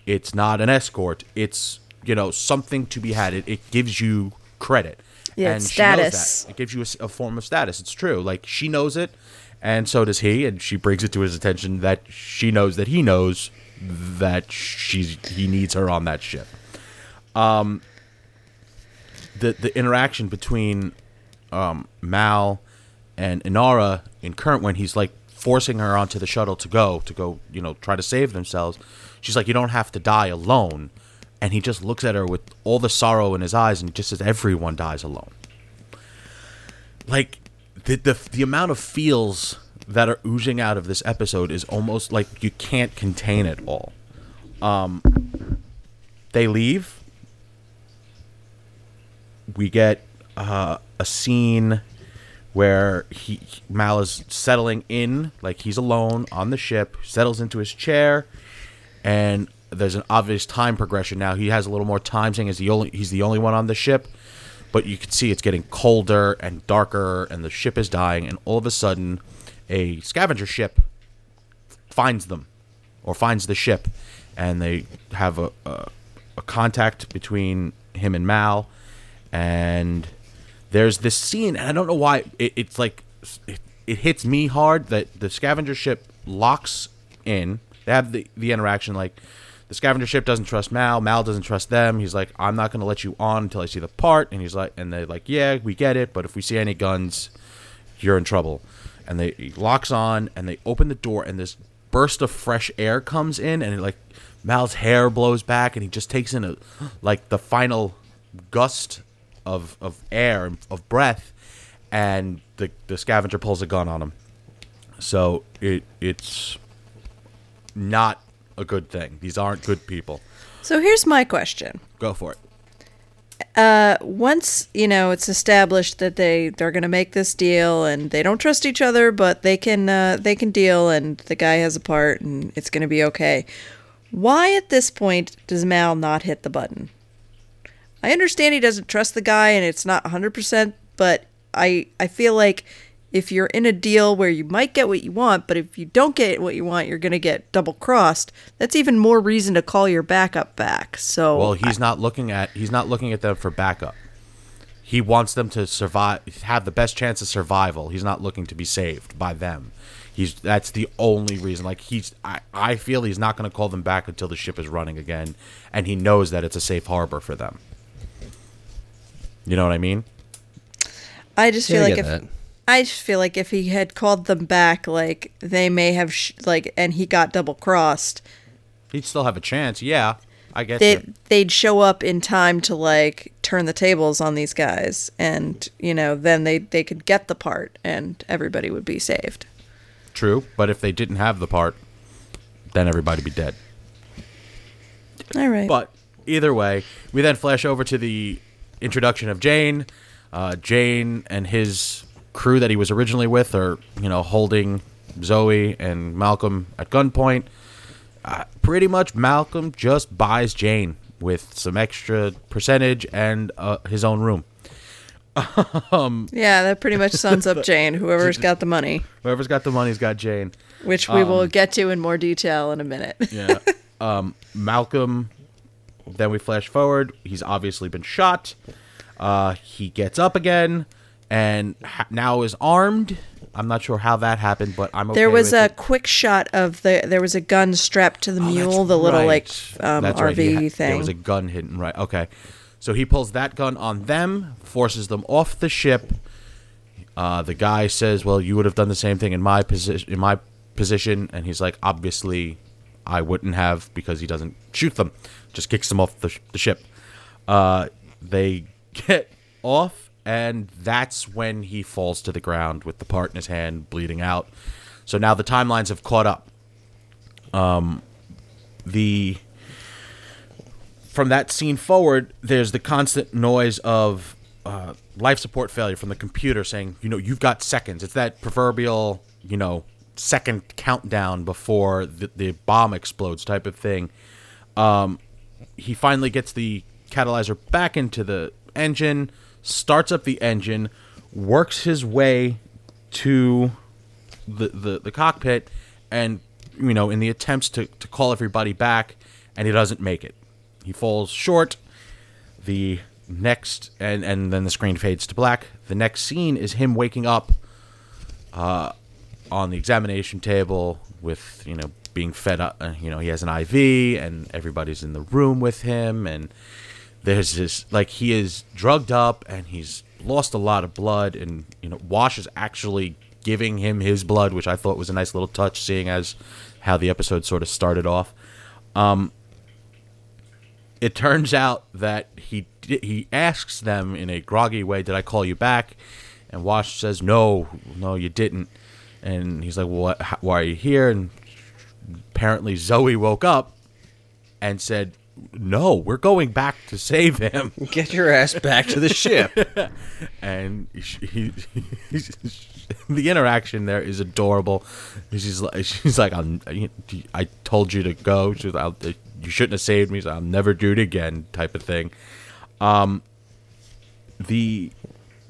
it's not an escort. It's you know something to be had. It, it gives you credit. Yeah, and it's she knows status. that. It gives you a form of status. It's true. Like she knows it, and so does he. And she brings it to his attention that she knows that he knows that she's he needs her on that ship. Um, the the interaction between um, Mal and Inara in current when he's like forcing her onto the shuttle to go to go you know try to save themselves. She's like, you don't have to die alone, and he just looks at her with all the sorrow in his eyes and just says, everyone dies alone. Like the the the amount of feels that are oozing out of this episode is almost like you can't contain it all. Um, they leave we get uh, a scene where he Mal is settling in, like he's alone on the ship, settles into his chair, and there's an obvious time progression now. He has a little more time, saying he's the only he's the only one on the ship, but you can see it's getting colder and darker, and the ship is dying, and all of a sudden, a scavenger ship finds them, or finds the ship, and they have a, a, a contact between him and Mal, and there's this scene, and I don't know why it, it's like it, it hits me hard that the scavenger ship locks in. They have the the interaction like the scavenger ship doesn't trust Mal, Mal doesn't trust them. He's like, I'm not going to let you on until I see the part, and he's like, and they're like, yeah, we get it, but if we see any guns, you're in trouble. And they he locks on, and they open the door, and this burst of fresh air comes in, and it like Mal's hair blows back, and he just takes in a like the final gust of of air of breath, and the the scavenger pulls a gun on him. So it it's not a good thing. These aren't good people. So here's my question. Go for it. once you know it's established that they they're going to make this deal and they don't trust each other but they can uh, they can deal and the guy has a part and it's going to be okay why at this point does mal not hit the button i understand he doesn't trust the guy and it's not 100% but i i feel like if you're in a deal where you might get what you want but if you don't get what you want you're going to get double crossed that's even more reason to call your backup back so Well, he's not looking at he's not looking at them for backup. He wants them to survive, have the best chance of survival. He's not looking to be saved by them. He's that's the only reason. Like he's, I, I feel he's not going to call them back until the ship is running again, and he knows that it's a safe harbor for them. You know what I mean? I just feel Yeah, like if that. I just feel like if he had called them back, like they may have sh- like, and he got double crossed, He'd still have a chance. Yeah, I get they you. they'd show up in time to like turn the tables on these guys, and you know then they they could get the part, and everybody would be saved. True, but if they didn't have the part, then everybody'd be dead. All right, But either way, we then flash over to the introduction of Jayne. Uh, Jayne and his crew that he was originally with are, you know, holding Zoe and Malcolm at gunpoint. Uh, pretty much, Malcolm just buys Jayne with some extra percentage and uh, his own room. yeah, that pretty much sums up Jayne. Whoever's got the money, Whoever's got the money's got Jayne. which we Um, will get to in more detail in a minute. Yeah. um, Malcolm. Then we flash forward. He's obviously been shot. Uh, he gets up again, and ha- now is armed. I'm not sure how that happened, but I'm okay There was a it. quick shot of the. There was a gun strapped to the Oh, mule, the little right. like um, RV right. Ha- thing. There was a gun hidden. Right. Okay. So he pulls that gun on them, forces them off the ship. Uh, the guy says, "Well, you would have done the same thing in my position. In my position," and he's like, "Obviously, I wouldn't have because he doesn't shoot them. Just kicks them off the, sh- the ship." Uh, they get off, and that's when he falls to the ground with the part in his hand, bleeding out. So now the timelines have caught up. Um, the from that scene forward, there's the constant noise of uh, life support failure from the computer saying, you know, you've got seconds. It's that proverbial, you know, second countdown before the, the bomb explodes type of thing. Um, he finally gets the catalyzer back into the engine, starts up the engine, works his way to the, the, the cockpit, and you know, in the attempts to, to call everybody back, and he doesn't make it. He falls short. The next, and and then the screen fades to black. The next scene is him waking up uh, on the examination table with you know being fed up. Uh, you know, he has an IV, and everybody's in the room with him, and there's this like he is drugged up, and he's lost a lot of blood, and you know, Wash is actually giving him his blood, which I thought was a nice little touch, seeing as how the episode sort of started off. Um, it turns out that he he asks them in a groggy way, "Did I call you back?" And Wash says, "No, no, you didn't." And he's like, "Well, why are you here?" And apparently Zoe woke up and said, "No, we're going back to save him." Get your ass back to the ship. and he, he, the interaction there is adorable. She's like, she's like, I told you to go. She's like, you shouldn't have saved me. So I'll never do it again, type of thing. Um, the,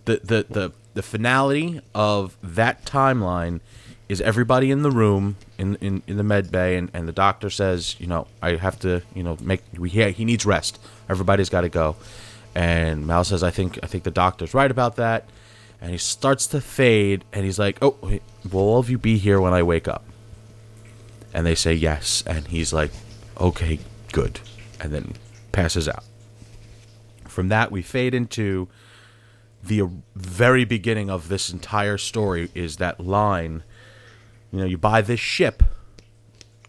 the, the, the, the finality of that timeline is everybody in the room in in, in the med bay and, and the doctor says you know I have to you know make we he, he needs rest. Everybody's got to go. And Mal says I think I think the doctor's right about that. And he starts to fade and he's like oh will all of you be here when I wake up? And they say yes and he's like okay good. And then passes out. From that we fade into the very beginning of this entire story is that line you know you buy this ship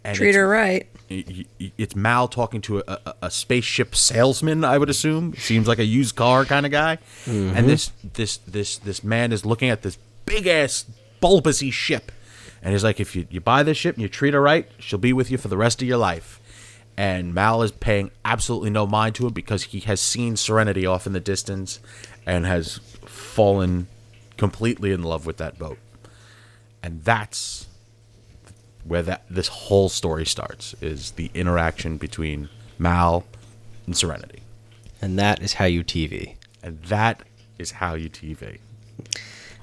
and Treat her right. y- y- it's Mal talking to a, a, a spaceship salesman. I would assume seems like a used car kind of guy. Mm-hmm. And this this this this man is looking at this big ass bulbousy ship, and he's like, if you you buy this ship and you treat her right, she'll be with you for the rest of your life. And Mal is paying absolutely no mind to it because he has seen Serenity off in the distance, and has fallen completely in love with that boat. And that's where that this whole story starts is the interaction between Mal and Serenity. and that is how you TV. And that is how you TV.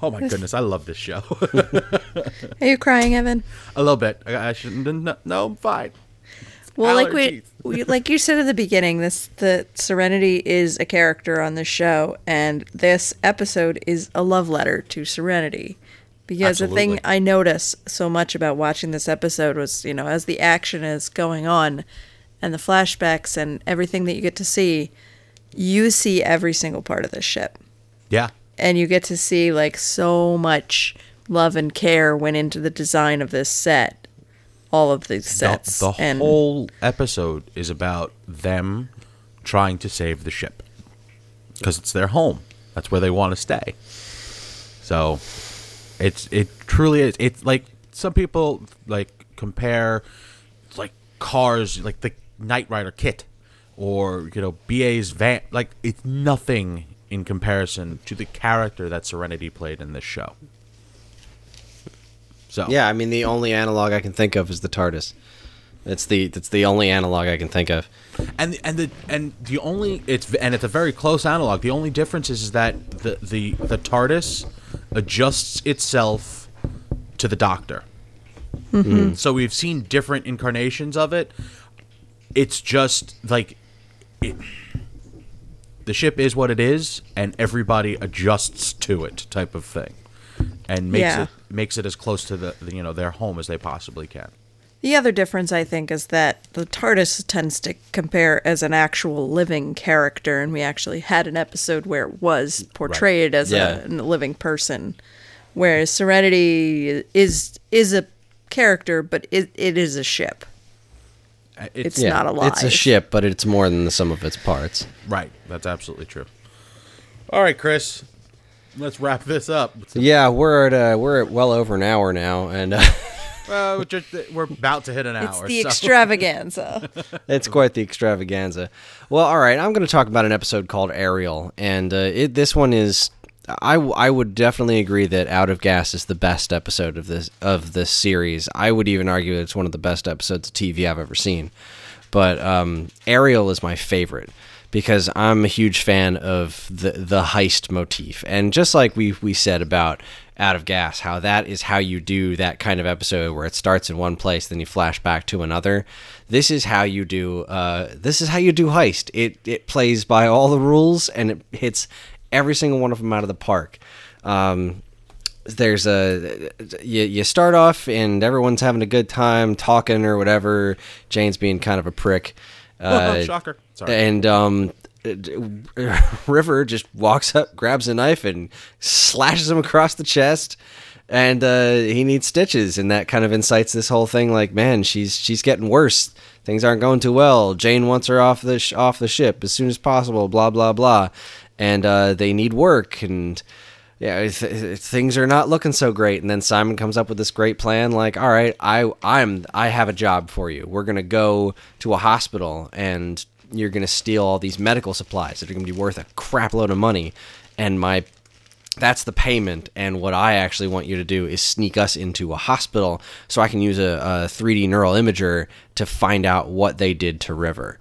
Oh my goodness, I love this show. Are you crying, Evan? a little bit. I, I shouldn't. No, no, I'm fine. Well, like we, we, like you said at the beginning, this the Serenity is a character on the show, and this episode is a love letter to Serenity. Because the thing I notice so much about watching this episode was, you know, as the action is going on, and the flashbacks and everything that you get to see, you see every single part of this ship, Yeah. and you get to see like so much love and care went into the design of this set, all of these The, sets, the and whole episode is about them trying to save the ship because it's their home. That's where they want to stay. So it's it truly is. It's like some people like compare like cars, like the Knight Rider KITT, or you know BA's van. Like it's nothing in comparison to the character that Serenity played in this show. So Yeah, I mean the only analog I can think of is the TARDIS. It's the it's the only analog I can think of. and the, and the and the only it's and it's a very close analog. The only difference is, is that the the the TARDIS adjusts itself to the Doctor. Mm-hmm. So we've seen different incarnations of it. It's just like it, the ship is what it is, and everybody adjusts to it, type of thing, and makes Yeah. it makes it as close to the you know their home as they possibly can. The other difference, I think, is that the TARDIS tends to compare as an actual living character, and we actually had an episode where it was portrayed as Yeah. a, a living person, whereas Serenity is is a character, but it, it is a ship. Uh, It's Yeah, not alive. It's a ship, but it's more than the sum of its parts. Right. That's absolutely true. All right, Chris. Let's wrap this up. Yeah, we're at uh, we're at well over an hour now, and uh, Well, we're, just, we're about to hit an hour. It's hour. the so- extravaganza. it's quite the extravaganza. Well, all right, I'm going to talk about an episode called Ariel, and uh, it, this one is I, I would definitely agree that Out of Gas is the best episode of this of this series. I would even argue that it's one of the best episodes of TV I've ever seen. But um, Ariel is my favorite because I'm a huge fan of the the heist motif, and just like we we said about Out of Gas, how that is how you do that kind of episode where it starts in one place, then you flash back to another. This is how you do. Uh, this is how you do heist. It it plays by all the rules and it hits every single one of them out of the park. Um, there's a you, you start off and everyone's having a good time talking or whatever. Jayne's being kind of a prick. Uh, Shocker. Sorry. and um, River just walks up, grabs a knife, and slashes him across the chest. And uh, he needs stitches, and that kind of incites this whole thing. Like, man, she's she's getting worse. Things aren't going too well. Jayne wants her off the sh- off the ship as soon as possible. Blah blah blah, and uh, they need work and yeah, th- th- things are not looking so great. And then Simon comes up with this great plan, like, all right, I I'm I have a job for you. We're gonna go to a hospital and you're gonna steal all these medical supplies that are gonna be worth a crap load of money. And my that's the payment. And what I actually want you to do is sneak us into a hospital so I can use a, a 3D neural imager to find out what they did to River.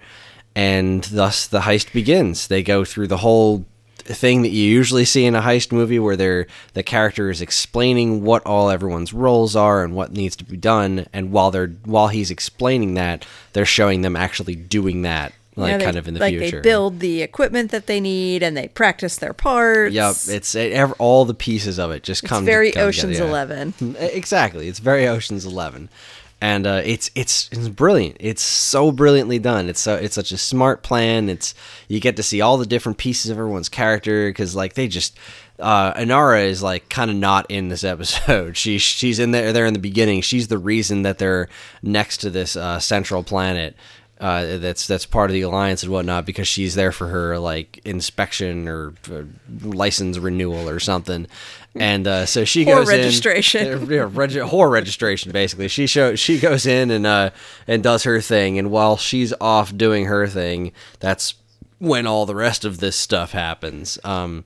And thus the heist begins. They go through the whole thing that you usually see in a heist movie where they're the character is explaining what all everyone's roles are and what needs to be done and while they're while he's explaining that they're showing them actually doing that like Yeah, they- kind of in the like future they build the equipment that they need and they practice their parts. Yep, it's it, ev- all the pieces of it just It's come. very come Ocean's together, yeah. Eleven. Exactly, it's very Ocean's Eleven, and uh, it's it's it's brilliant. It's so brilliantly done. It's so it's such a smart plan. It's you get to see all the different pieces of everyone's character because like they just. Uh, Inara is like kind of not in this episode. She she's in there there in the beginning. She's the reason that they're next to this uh, central planet uh, that's that's part of the alliance and whatnot because she's there for her like inspection or uh, license renewal or something, and uh, so she Whore goes registration. in, yeah, regi- whore registration basically. She show she goes in and uh and does her thing, and while she's off doing her thing, that's when all the rest of this stuff happens. Um,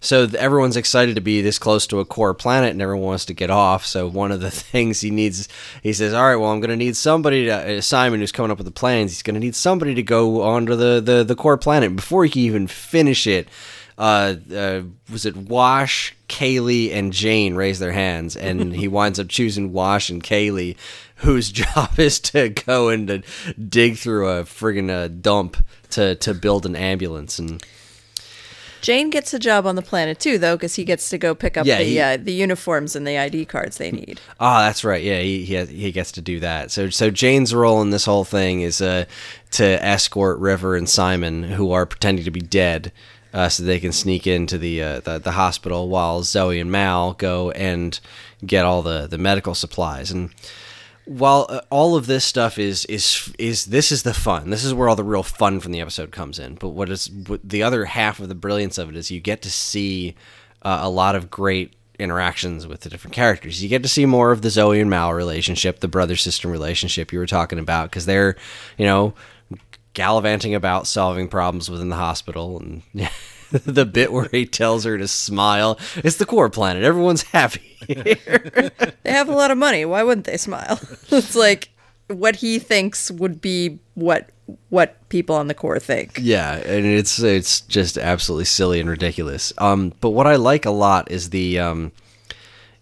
so th- everyone's excited to be this close to a core planet and everyone wants to get off. So one of the things he needs he says all right well i'm going to need somebody to uh, simon who's coming up with the plans he's going to need somebody to go onto the, the, the core planet. Before he can even finish it uh, uh, was it wash kaylee and jayne raise their hands and he winds up choosing wash and kaylee whose job is to go and to dig through a friggin' uh, dump to, to build an ambulance and Jayne gets a job on the planet too, though, because he gets to go pick up Yeah, the he- uh, the uniforms and the ID cards they need. Oh, that's right. Yeah, he he, has, he gets to do that. So so Jayne's role in this whole thing is uh, to escort River and Simon, who are pretending to be dead, uh, so they can sneak into the, uh, the the hospital while Zoe and Mal go and get all the the medical supplies and. While uh, all of this stuff is is is this is the fun. This is where all the real fun from the episode comes in. But what is what the other half of the brilliance of it is you get to see uh, a lot of great interactions with the different characters. You get to see more of the Zoe and Mal relationship, the brother sister relationship you were talking about, because they're, you know, gallivanting about solving problems within the hospital and. the bit where he tells her to smile. It's the core planet. Everyone's happy. here. They have a lot of money. Why wouldn't they smile? it's like what he thinks would be what what people on the core think. Yeah, and it's it's just absolutely silly and ridiculous. Um, but what I like a lot is the um,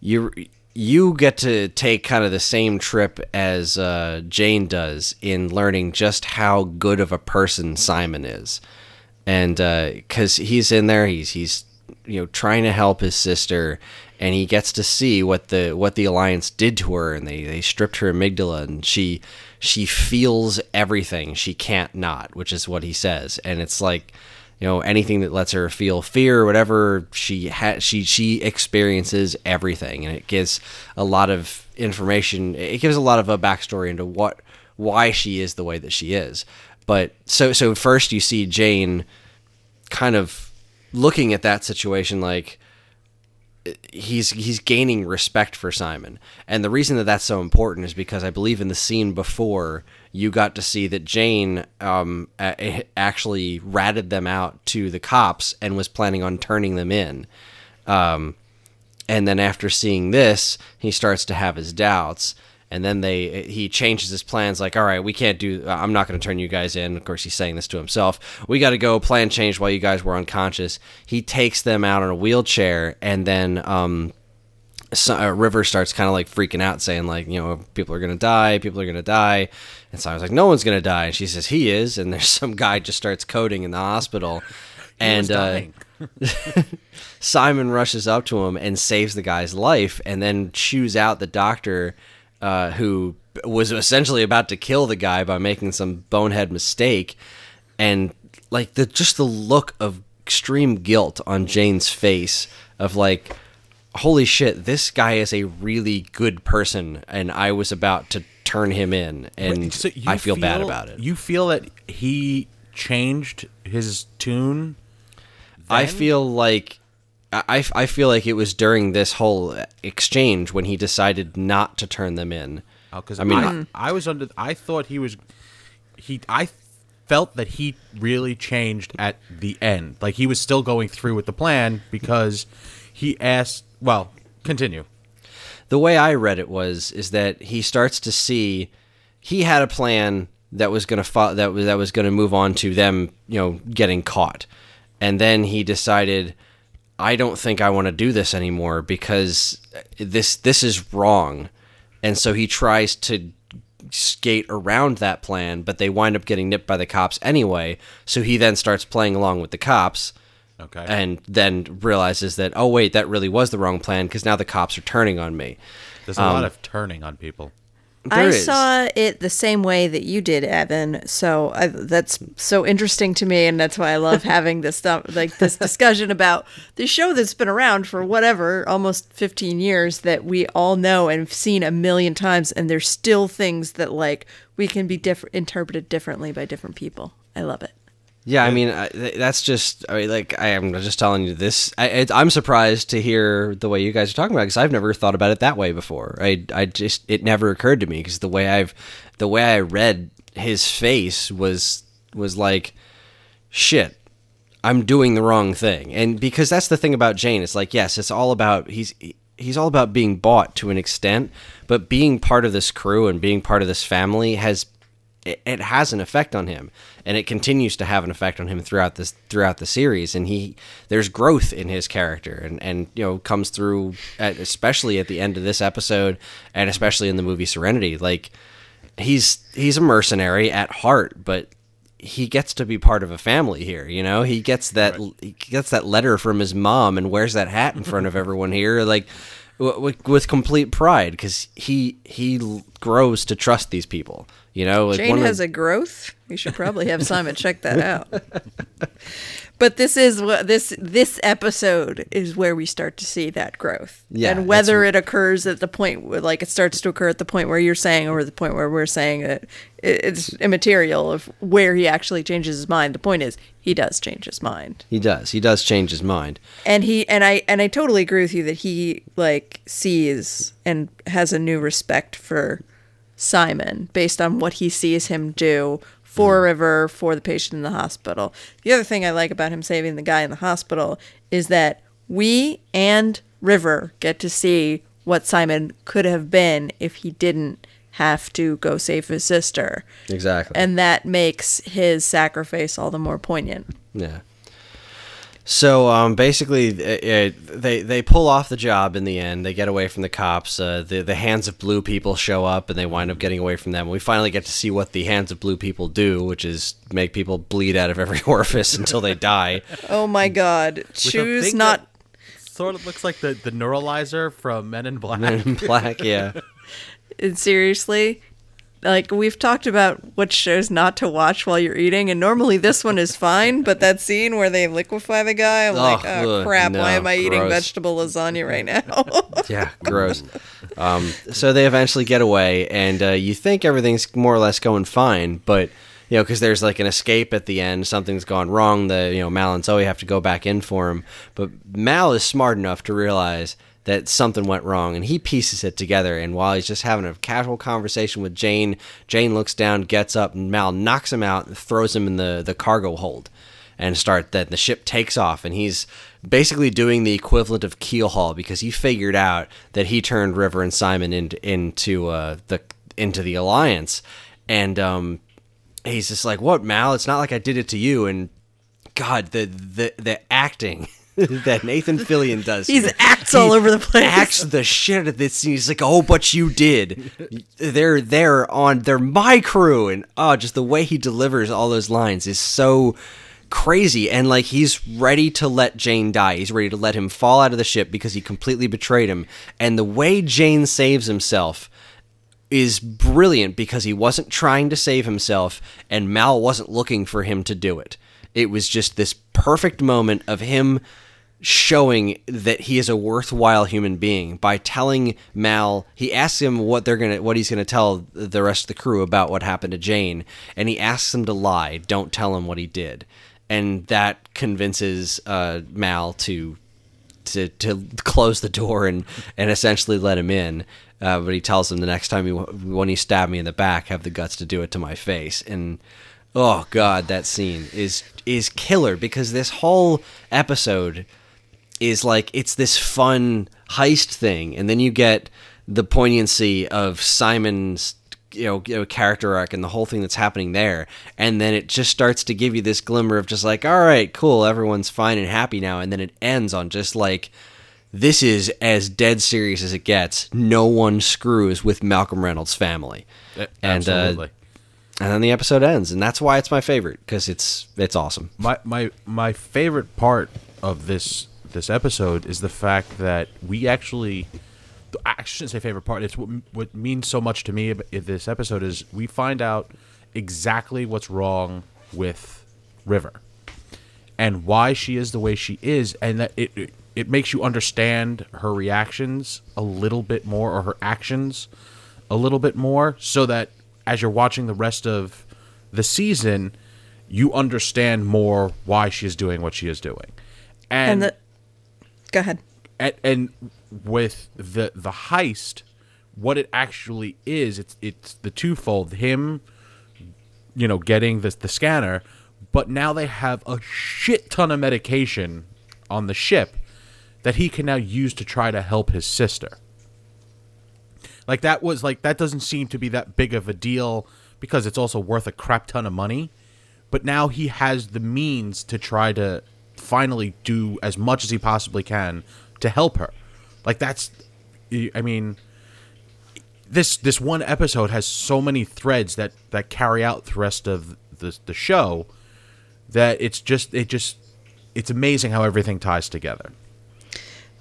you you get to take kind of the same trip as uh, Jayne does in learning just how good of a person Simon is, and uh, because he's in there, he's he's you know trying to help his sister, and he gets to see what the what the alliance did to her, and they they stripped her amygdala, and she she feels everything. She can't not, which is what he says, and it's like you know anything that lets her feel fear or whatever she ha- she she experiences everything. And it gives a lot of information it gives a lot of a backstory into what why she is the way that she is but so so first you see jayne kind of looking at that situation like he's he's gaining respect for Simon. And the reason that that's so important is because I believe in the scene before you got to see that Jayne um, actually ratted them out to the cops and was planning on turning them in. Um, and then after seeing this, he starts to have his doubts. And then they he changes his plans. Like, all right, we can't do. I'm not going to turn you guys in. Of course, he's saying this to himself. We got to go. Plan change while you guys were unconscious. He takes them out on a wheelchair, and then um, so, uh, River starts kind of like freaking out, saying like, you know, people are gonna die, people are gonna die, and so I was like, no one's gonna die, and she says he is, and there's some guy just starts coding in the hospital, and uh, Simon rushes up to him and saves the guy's life, and then chews out the doctor, uh, who was essentially about to kill the guy by making some bonehead mistake, and like the just the look of extreme guilt on Jayne's face of like holy shit, this guy is a really good person, and I was about to turn him in, and so I feel, bad about it. You feel that he changed his tune. I feel like I, I feel like it was during this whole exchange when he decided not to turn them in. Oh, because I I mean, mean, I, was under. I thought he was. He. I felt that he really changed at the end. Like he was still going through with the plan because he asked. Well, continue. the way I read it was is that he starts to see he had a plan that was going to fo- that was that was going to move on to them, you know, getting caught. And then he decided I don't think I want to do this anymore because this this is wrong. And so he tries to skate around that plan, but they wind up getting nipped by the cops anyway. So he then starts playing along with the cops Okay. and then realizes that oh wait that really was the wrong plan because now the cops are turning on me There's a lot um, of turning on people. There I is. saw it the same way that you did, Evan. So I, that's so interesting to me, and that's why I love having this stuff, like this discussion about the show that's been around for whatever, almost 15 years, that we all know and have seen a million times, and there's still things that like we can be different, interpreted differently by different people. I love it. Yeah i mean I, that's just I mean, like i am just telling you this I, i'm surprised to hear the way you guys are talking about because i've never thought about it that way before. I, I just it never occurred to me because the way i've the way i read his face was was like shit i'm doing the wrong thing. And because that's the thing about jayne it's like yes it's all about he's he's all about being bought to an extent but being part of this crew and being part of this family has it, it has an effect on him and it continues to have an effect on him throughout this throughout the series and he there's growth in his character and and you know comes through at, especially at the end of this episode and especially in the movie Serenity. Like he's he's a mercenary at heart but he gets to be part of a family here you know? He gets that he gets that letter from his mom and wears that hat in front of everyone here. Like with, with complete pride because he he grows to trust these people you know like Jayne one has the- a growth. We should probably have Simon check that out. But this is what this this episode is where we start to see that growth. Yeah, and whether it occurs at the point where, like it starts to occur at the point where you're saying, or the point where we're saying that it, it's immaterial of where he actually changes his mind. The point is, he does change his mind, He does. He does change his mind. and he and I and I totally agree with you that he like sees and has a new respect for Simon based on what he sees him do for River, for the patient in the hospital. The other thing I like about him saving the guy in the hospital is that we and River get to see what Simon could have been if he didn't have to go save his sister. Exactly. And that makes his sacrifice all the more poignant. yeah. So um, basically, uh, uh, they they pull off the job in the end. They get away from the cops. Uh, the the hands of blue people show up, and they wind up getting away from them. We finally get to see what the hands of blue people do, which is make people bleed out of every orifice until they die. Oh my god. With a Choose not Sort of looks like the the neuralizer from Men in Black. Men in black, yeah. And seriously, like we've talked about what shows not to watch while you're eating, and normally this one is fine, but that scene where they liquefy the guy, I'm like, oh ugh, crap, why am I eating vegetable lasagna right now? Yeah, gross. Um, so they eventually get away, and uh, you think everything's more or less going fine, but you know, because there's like an escape at the end, something's gone wrong. The you know Mal and Zoe have to go back in for him, but Mal is smart enough to realize that something went wrong, and he pieces it together. And while he's just having a casual conversation with Jayne, Jayne looks down, gets up, and Mal knocks him out and throws him in the the cargo hold. and start that the ship takes off and he's basically doing the equivalent of keel haul because he figured out that he turned River and Simon into into uh, the into the alliance and um, he's just like what Mal it's not like I did it to you and God the the the acting that Nathan Fillion does He's acts all over the place. acts the shit out of this scene. He's like, "Oh, but you did. They're they're on. They're my crew." And oh, just the way he delivers all those lines is so crazy. And like he's ready to let Jayne die. He's ready to let him fall out of the ship because he completely betrayed him. And the way Jayne saves himself is brilliant because he wasn't trying to save himself and Mal wasn't looking for him to do it. It was just this perfect moment of him showing that he is a worthwhile human being by telling Mal he asks him what they're to what he's to tell the rest of the crew about what happened to Jayne and he asks him to lie don't tell him what he did. And that convinces uh, Mal to to to close the door and and essentially let him in uh, but he tells him the next time you when he stabbed me in the back have the guts to do it to my face. And oh god that scene is is killer because this whole episode is like it's this fun heist thing and then you get the poignancy of Simon's you know, you know character arc and the whole thing that's happening there and then it just starts to give you this glimmer of just like all right cool everyone's fine and happy now and then it ends on just like this is as dead serious as it gets. No one screws with Malcolm Reynolds family. And uh, and then the episode ends and that's why it's my favorite because it's it's awesome. My my my favorite part of this this episode is the fact that we actually I shouldn't say favorite part. It's what, what means so much to me in this episode is we find out exactly what's wrong with River and why she is the way she is, and that it it, it makes you understand her reactions a little bit more or her actions a little bit more, so that as you're watching the rest of the season, you understand more why she is doing what she is doing, and the go ahead. and, and with the the heist, what it actually is, it's it's the twofold. Him, you know, getting the the scanner, but now they have a shit ton of medication on the ship that he can now use to try to help his sister. Like that was like that doesn't seem to be that big of a deal because it's also worth a crap ton of money. But now he has the means to try to finally do as much as he possibly can to help her. Like that's I mean this this one episode has so many threads that that carry out the rest of the the show that it's just it just it's amazing how everything ties together.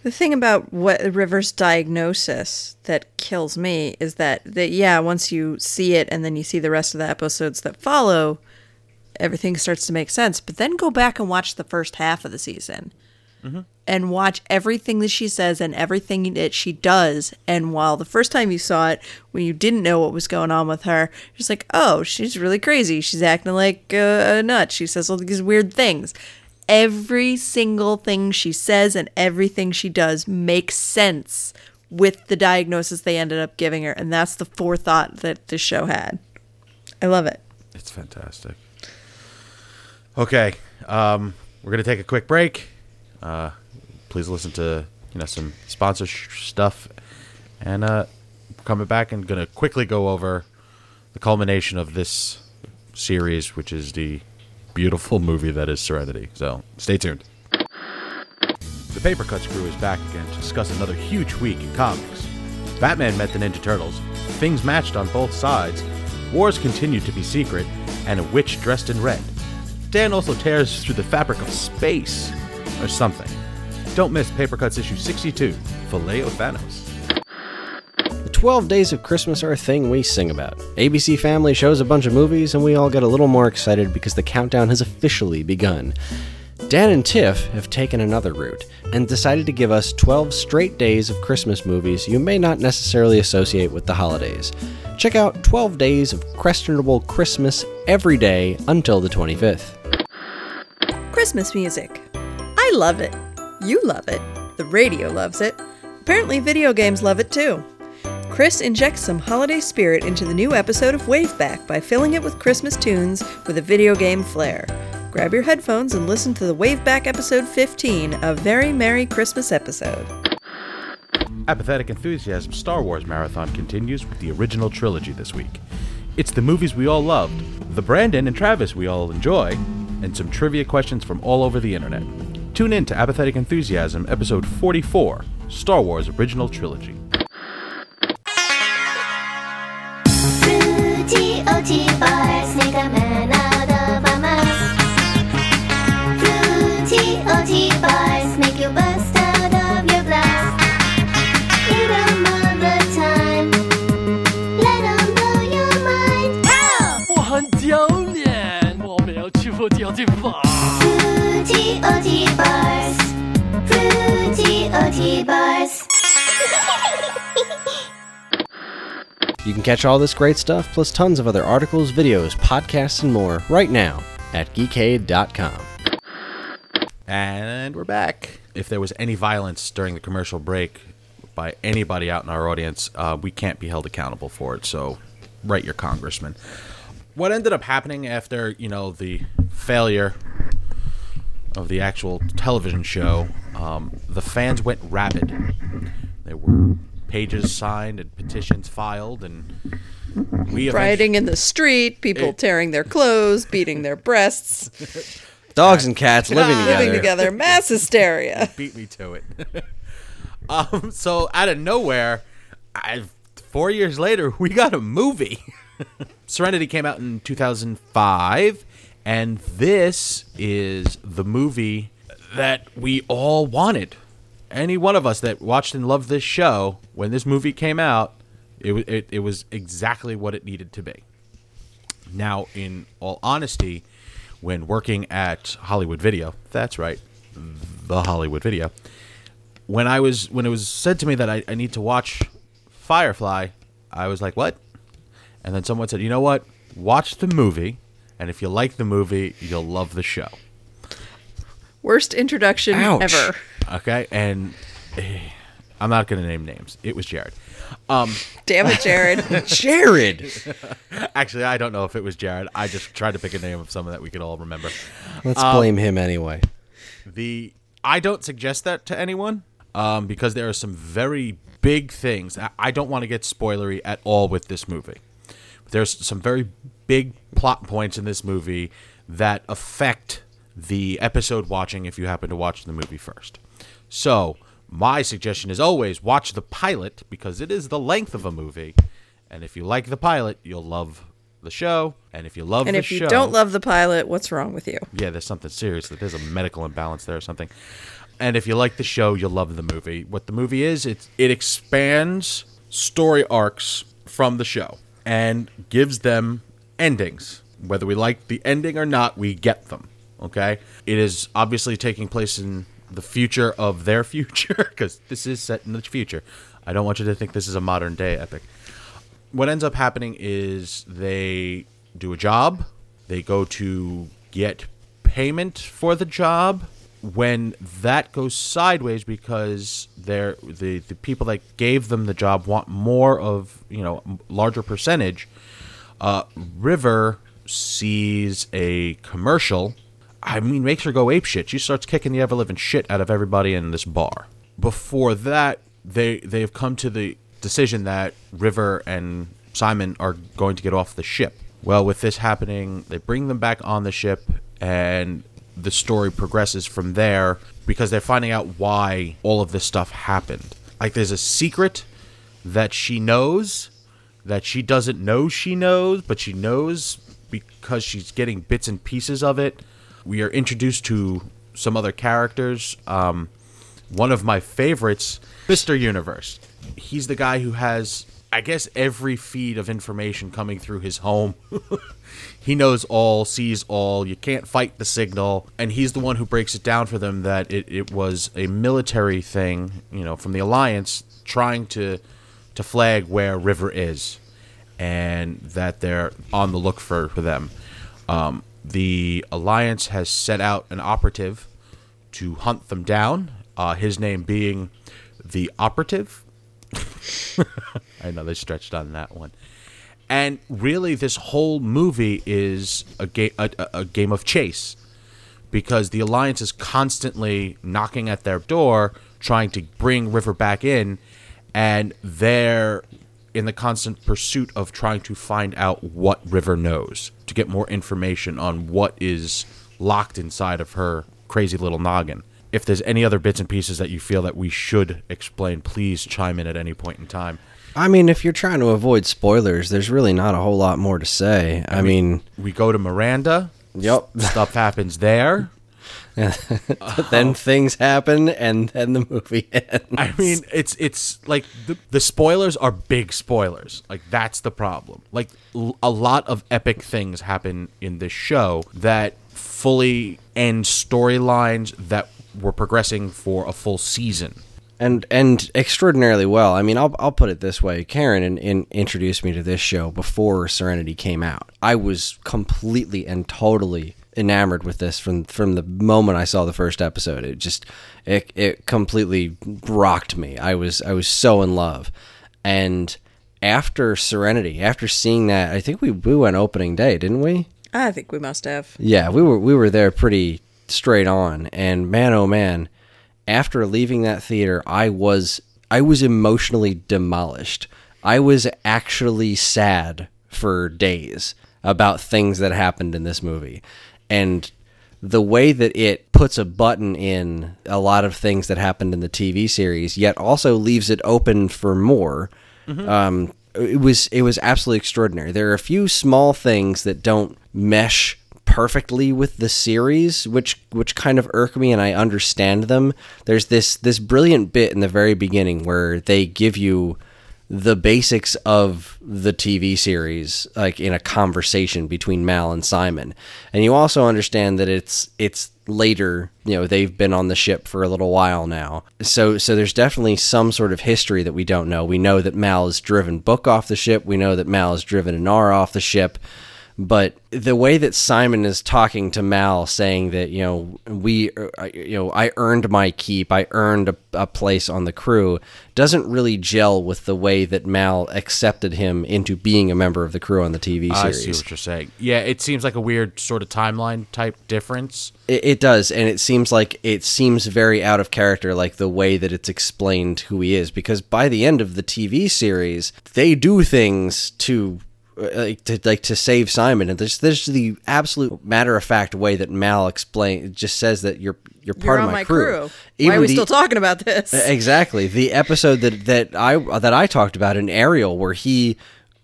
The thing about what River's diagnosis that kills me is that that yeah, once you see it and then you see the rest of the episodes that follow, everything starts to make sense. But then go back and watch the first half of the season. And watch everything that she says and everything that she does. And while the first time you saw it, when you didn't know what was going on with her, you're just like, oh, she's really crazy. She's acting like uh, a nut. She says all these weird things every single thing she says and everything she does makes sense with the diagnosis they ended up giving her and that's the forethought that the show had i love it It's fantastic. Okay, um, we're gonna take a quick break. Uh, please listen to you know some sponsor sh- stuff, and uh, coming back and gonna quickly go over the culmination of this series, which is the beautiful movie that is Serenity. So stay tuned. The Paper Cuts crew is back again to discuss another huge week in comics. Batman met the Ninja Turtles, things matched on both sides, wars continued to be secret, and a witch dressed in red. Dan also tears through the fabric of space, or something. Don't miss Paper Cuts issue 62, Filet of Thanos. The 12 days of Christmas are a thing we sing about. ABC Family shows a bunch of movies, and we all get a little more excited because the countdown has officially begun. Dan and Tiff have taken another route and decided to give us 12 straight days of Christmas movies you may not necessarily associate with the holidays. Check out 12 days of questionable Christmas every day until the 25th. christmas music i love it you love it the radio loves it apparently video games love it too Chris injects some holiday spirit into the new episode of Waveback by filling it with Christmas tunes with a video game flair. Grab your headphones and listen to the Waveback episode 15, a very Merry Christmas episode. Apathetic Enthusiasm Star Wars Marathon continues with the original trilogy this week. It's the movies we all loved, the Brandon and Travis we all enjoy, and some trivia questions from all over the internet. Tune in to Apathetic Enthusiasm, episode 44 Star Wars Original Trilogy. Can catch all this great stuff, plus tons of other articles, videos, podcasts, and more right now at geekade.com. And we're back. If there was any violence during the commercial break by anybody out in our audience, uh, we can't be held accountable for it. So, write your congressman. What ended up happening after you know the failure of the actual television show, um, the fans went rabid. There were pages signed and petitions filed, and we eventually- Rioting in the street, people It- tearing their clothes, beating their breasts, Dogs and cats living together. living together, mass hysteria. beat me to it. um, so out of nowhere, I four years later, we got a movie. Serenity came out in 2005, and this is the movie that we all wanted. Any one of us that watched and loved this show, when this movie came out, it, it, it was exactly what it needed to be. Now, in all honesty, when working at Hollywood Video, that's right, the Hollywood Video, when I was when it was said to me that I, I need to watch Firefly, I was like, what? And then someone said, you know what? Watch the movie, and if you like the movie, you'll love the show. Worst introduction Ouch. ever. Okay, and eh, I'm not going to name names. It was Jared. Um, Damn it, Jared. Jared! actually, I don't know if it was Jared. I just tried to pick a name of someone that we could all remember. Let's blame him anyway. The I don't suggest that to anyone um, because there are some very big things. I, I don't want to get spoilery at all with this movie. There's some very big plot points in this movie that affect the episode watching if you happen to watch the movie first. So, my suggestion is always watch the pilot because it is the length of a movie. And if you like the pilot, you'll love the show. And if you love the show. and if you show, don't love the pilot, what's wrong with you? yeah, there's something serious. That there's a medical imbalance there or something. And if you like the show, you'll love the movie. What the movie is, it it expands story arcs from the show and gives them endings. Whether we like the ending or not, we get them. Okay? It is obviously taking place in the future of their future because this is set in the future. I don't want you to think this is a modern day epic what ends up happening is they do a job they go to get payment for the job when that goes sideways because they're the, the people that gave them the job want more of you know larger percentage uh, river sees a commercial i mean makes her go ape shit. She starts kicking the ever living shit out of everybody in this bar. Before that they they have come to the decision that river and simon are going to get off the ship. Well with this happening they bring them back on the ship and the story progresses from there because they're finding out why all of this stuff happened. Like there's a secret that she knows that she doesn't know she knows, but she knows because she's getting bits and pieces of it. We are introduced to some other characters. Um, one of my favorites, Mr. Universe. He's the guy who has, I guess, every feed of information coming through his home. he knows all, sees all. You can't fight the signal. And he's the one who breaks it down for them that it, it was a military thing, you know, from the Alliance trying to to flag where River is, and that they're on the look for, for them. Um, the Alliance has set out an operative to hunt them down. Uh, his name being the Operative. I know they stretched on that one. And really, this whole movie is a game a, a- a game of chase. because the Alliance is constantly knocking at their door, trying to bring River back in, and they're in the constant pursuit of trying to find out what River knows to get more information on what is locked inside of her crazy little noggin. If there's any other bits and pieces that you feel that we should explain, please chime in at any point in time. I mean, if you're trying to avoid spoilers, there's really not a whole lot more to say. I, mean, We go to Miranda. Yep. Stuff happens there. then oh. things happen, and then the movie ends. I mean, it's it's like the, the spoilers are big spoilers. Like that's the problem. Like l- a lot of epic things happen in this show that fully end storylines that were progressing for a full season. and and extraordinarily well. I mean, I'll I'll put it this way: Karen in, in, introduced me to this show before Serenity came out. I was completely and totally enamored with this from from the moment I saw the first episode. It just it it completely rocked me. I was I was so in love, and after Serenity, after seeing that, I think we we went opening day, didn't we? I think we must have. Yeah, we were we were there pretty straight on, and man, oh man, after leaving that theater, I was I was emotionally demolished. I was actually sad for days about things that happened in this movie, and the way that it puts a button in a lot of things that happened in the TV series, yet also leaves it open for more. Um, it was it was absolutely extraordinary. There are a few small things that don't mesh perfectly with the series, which which kind of irk me, and I understand them. There's this this brilliant bit in the very beginning where they give you the basics of the TV series, like in a conversation between Mal and Simon, and you also understand that it's it's later. You know, they've been on the ship for a little while now, so so there's definitely some sort of history that we don't know. We know that Mal has driven Book off the ship. We know that Mal has driven Inara off the ship but the way that Simon is talking to Mal, saying that you know we, uh, you know, I earned my keep, I earned a, a place on the crew, doesn't really gel with the way that Mal accepted him into being a member of the crew on the TV series. I see what you're saying. Yeah, it seems like a weird sort of timeline type difference. It, it does, and it seems like it seems very out of character, like the way that it's explained who he is. Because by the end of the TV series, they do things to. Uh, Like to like to save Simon, and there's there's the absolute matter of fact way that Mal explain just says that you're you're part You're of on my, my crew. Why Even are we the- still talking about this? Exactly. The episode that that I that I talked about in Ariel where he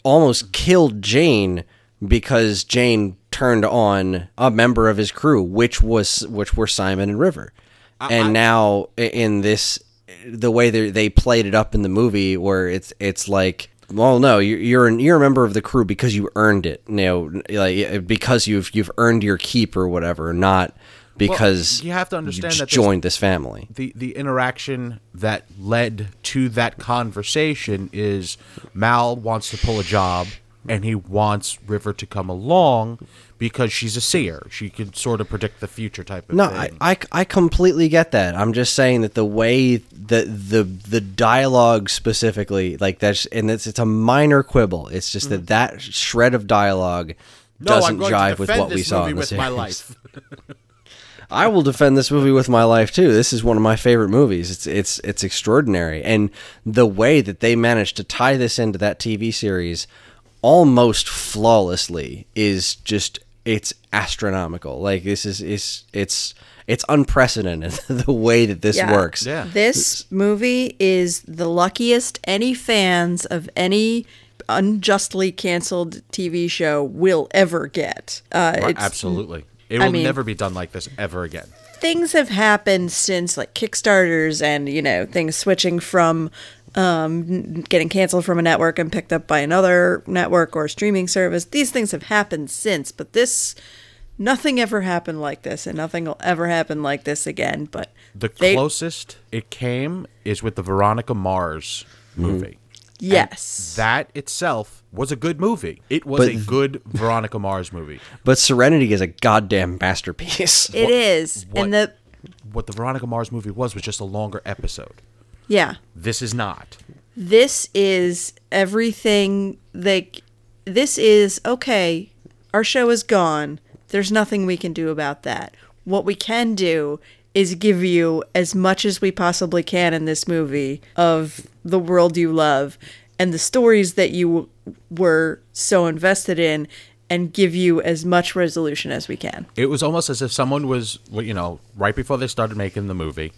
almost killed Jayne because Jayne turned on a member of his crew, which was which were Simon and River. and now in this the way they they played it up in the movie where it's it's like well no you're you're, an, you're a member of the crew because you earned it you know like because you've you've earned your keep or whatever not because you have to understand that joined this family. The the interaction that led to that conversation is Mal wants to pull a job and he wants River to come along because she's a seer. She can sort of predict the future type of No, thing. I, I, I completely get that. I'm just saying that the way that the the dialogue specifically, like that's and it's it's a minor quibble. It's just that that shred of dialogue Mm. no, doesn't jive with what we saw in the with my series. life. I will defend this movie with my life too. This is one of my favorite movies. It's it's it's extraordinary, and the way that they managed to tie this into that TV series almost flawlessly is just it's astronomical. Like this is is it's it's unprecedented the way that this Yeah. works. Yeah. This movie is the luckiest any fans of any unjustly canceled TV show will ever get. Uh, it's, Absolutely. It I will mean- never be done like this ever again. Things have happened since like Kickstarters and you know things switching from um, getting canceled from a network and picked up by another network or streaming service. These things have happened since, but this nothing ever happened like this, and nothing will ever happen like this again. But The they- closest it came is with the Veronica Mars movie. yes, That itself was a good movie. It was But a good Veronica Mars movie. But Serenity is a goddamn masterpiece. it is, what- and the What the Veronica Mars movie was was just a longer episode. Yeah. This is not. this is everything like this is okay our show is gone there's nothing we can do about that what we can do is give you as much as we possibly can in this movie of the world you love and the stories that you were so invested in and give you as much resolution as we can. It was almost as if someone was, you know, right before they started making the movie,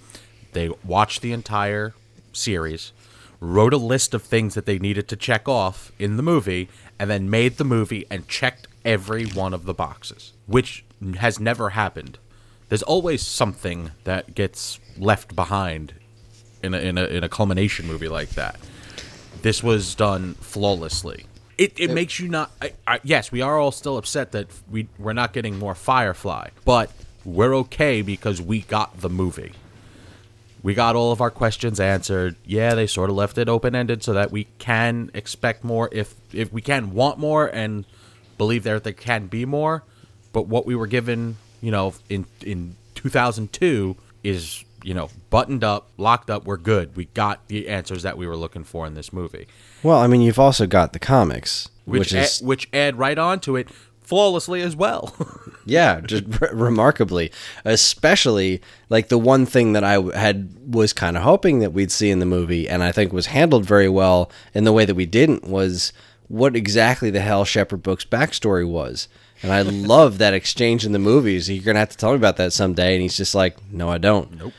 they watched the entire series, wrote a list of things that they needed to check off in the movie, and then made the movie and checked every one of the boxes, which has never happened. There's always something that gets left behind in a, in a, in a culmination movie like that. This was done flawlessly. It, it makes you not. I, I, yes, we are all still upset that we we're not getting more Firefly, but we're okay because we got the movie. We got all of our questions answered. Yeah, they sort of left it open ended so that we can expect more if if we can want more and believe that there can be more. But what we were given, you know, in in 2002 is you know buttoned up, locked up. We're good. We got the answers that we were looking for in this movie, Well, I mean, you've also got the comics, which which, is add, which add right onto it flawlessly as well. yeah, just re- remarkably. Especially like the one thing that I had was kind of hoping that we'd see in the movie, and I think was handled very well in the way that we didn't was what exactly the hell Shepherd Book's backstory was. And I love that exchange in the movies. You're gonna have to tell me about that someday. And he's just like, "No, I don't." Nope.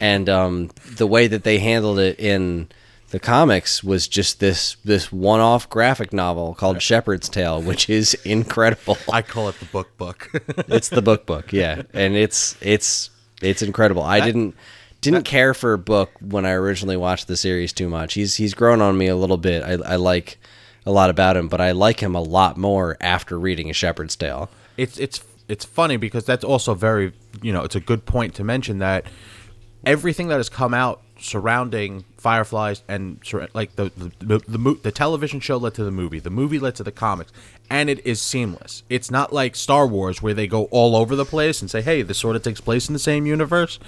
And um, the way that they handled it in the comics was just this this one off graphic novel called Shepherd's Tale, which is incredible. I call it the book book. it's the book book, yeah, and it's it's it's incredible. I didn't didn't care for book when I originally watched the series too much. He's he's grown on me a little bit. I, I like a lot about him, but I like him a lot more after reading A Shepherd's Tale. it's it's it's funny because that's also very you know it's a good point to mention that everything that has come out surrounding Fireflies and like the the the, the, the television show led to the movie, the movie led to the comics, and it is seamless. It's not like Star Wars where they go all over the place and say, "Hey, this sort of takes place in the same universe."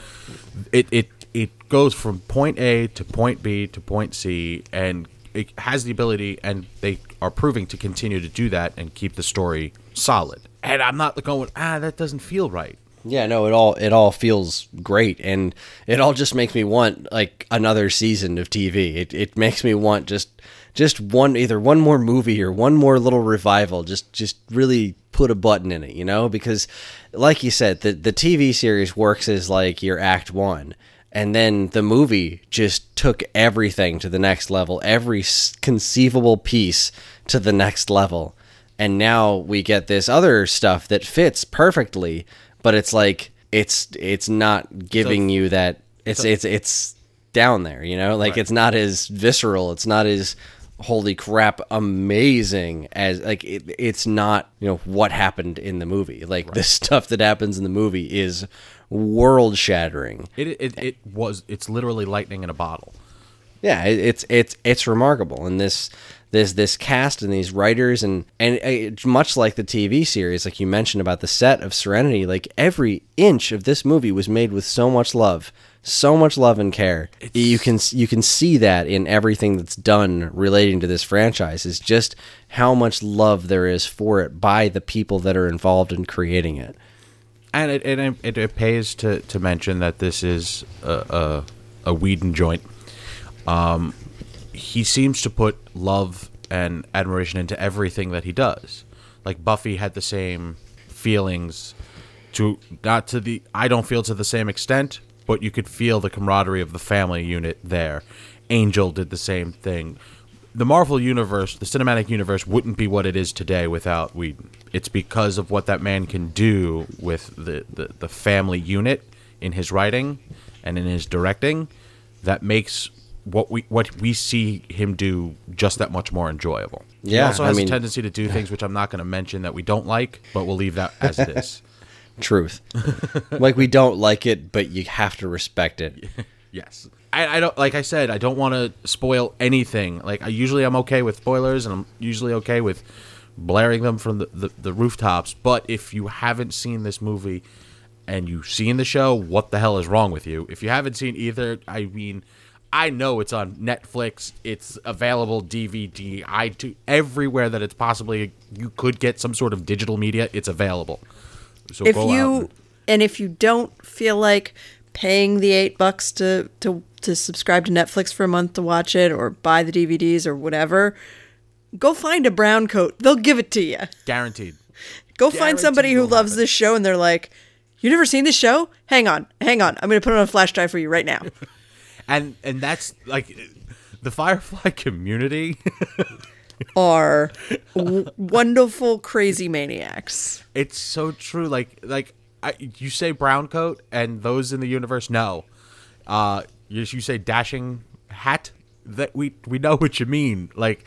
It it it goes from point A to point B to point C, and it has the ability, and they are proving to continue to do that and keep the story solid. And I'm not going, ah, that doesn't feel right. Yeah, no, it all it all feels great, and it all just makes me want like another season of TV. It it makes me want just just one either one more movie or one more little revival. Just just really put a button in it, you know? Because like you said, the the TV series works as like your act one. And then the movie just took everything to the next level, every conceivable piece to the next level and now we get this other stuff that fits perfectly but it's like it's it's not giving So- you that it's it's it's down there you know? Like Right. it's not as visceral. It's not as holy crap amazing as like it, it's not you know what happened in the movie. Like the stuff that happens in the movie is world shattering It, it it was it's literally lightning in a bottle. yeah, it, it's it's it's remarkable, and this this this cast and these writers and and it's much like the TV series, like you mentioned about the set of Serenity, like every inch of this movie was made with so much love, so much love and care. you can you can see that in everything that's done relating to this franchise. Is just how much love there is for it by the people that are involved in creating it. And it it, it, it pays to, to mention that this is a, a a Whedon joint. Um, he seems to put love and admiration into everything that he does. Like Buffy had the same feelings to not to the I don't feel to the same extent, but you could feel the camaraderie of the family unit there. Angel did the same thing. The Marvel universe, the cinematic universe wouldn't be what it is today without Whedon. It's because of what that man can do with the, the, the family unit in his writing and in his directing that makes what we what we see him do just that much more enjoyable. he Yeah, also I has mean- a tendency to do things which I'm not going to mention that we don't like, but we'll leave that as it is. Truth, like we don't like it, but you have to respect it. Yes. I, I don't like I said I don't want to spoil anything. Like I usually I'm okay with spoilers and I'm usually okay with blaring them from the, the, the rooftops. But if you haven't seen this movie and you've seen the show, what the hell is wrong with you? If you haven't seen either, I mean, I know it's on Netflix. It's available DVD, iTunes, everywhere that it's possibly you could get some sort of digital media. It's available. So If go you out. and- and if you don't feel like paying the eight bucks to to to subscribe to Netflix for a month to watch it or buy the DVDs or whatever, go find a brown coat. They'll give it to you. Guaranteed. Go find somebody who loves this show and they're like, "You never seen this show? Hang on, hang on. I'm going to put it on a flash drive for you right now." And and that's like the Firefly community. Are w- wonderful crazy maniacs. it's so true. Like like I, you say brown coat, and those in the universe know. Uh, you, you say dashing hat. That we we know what you mean. Like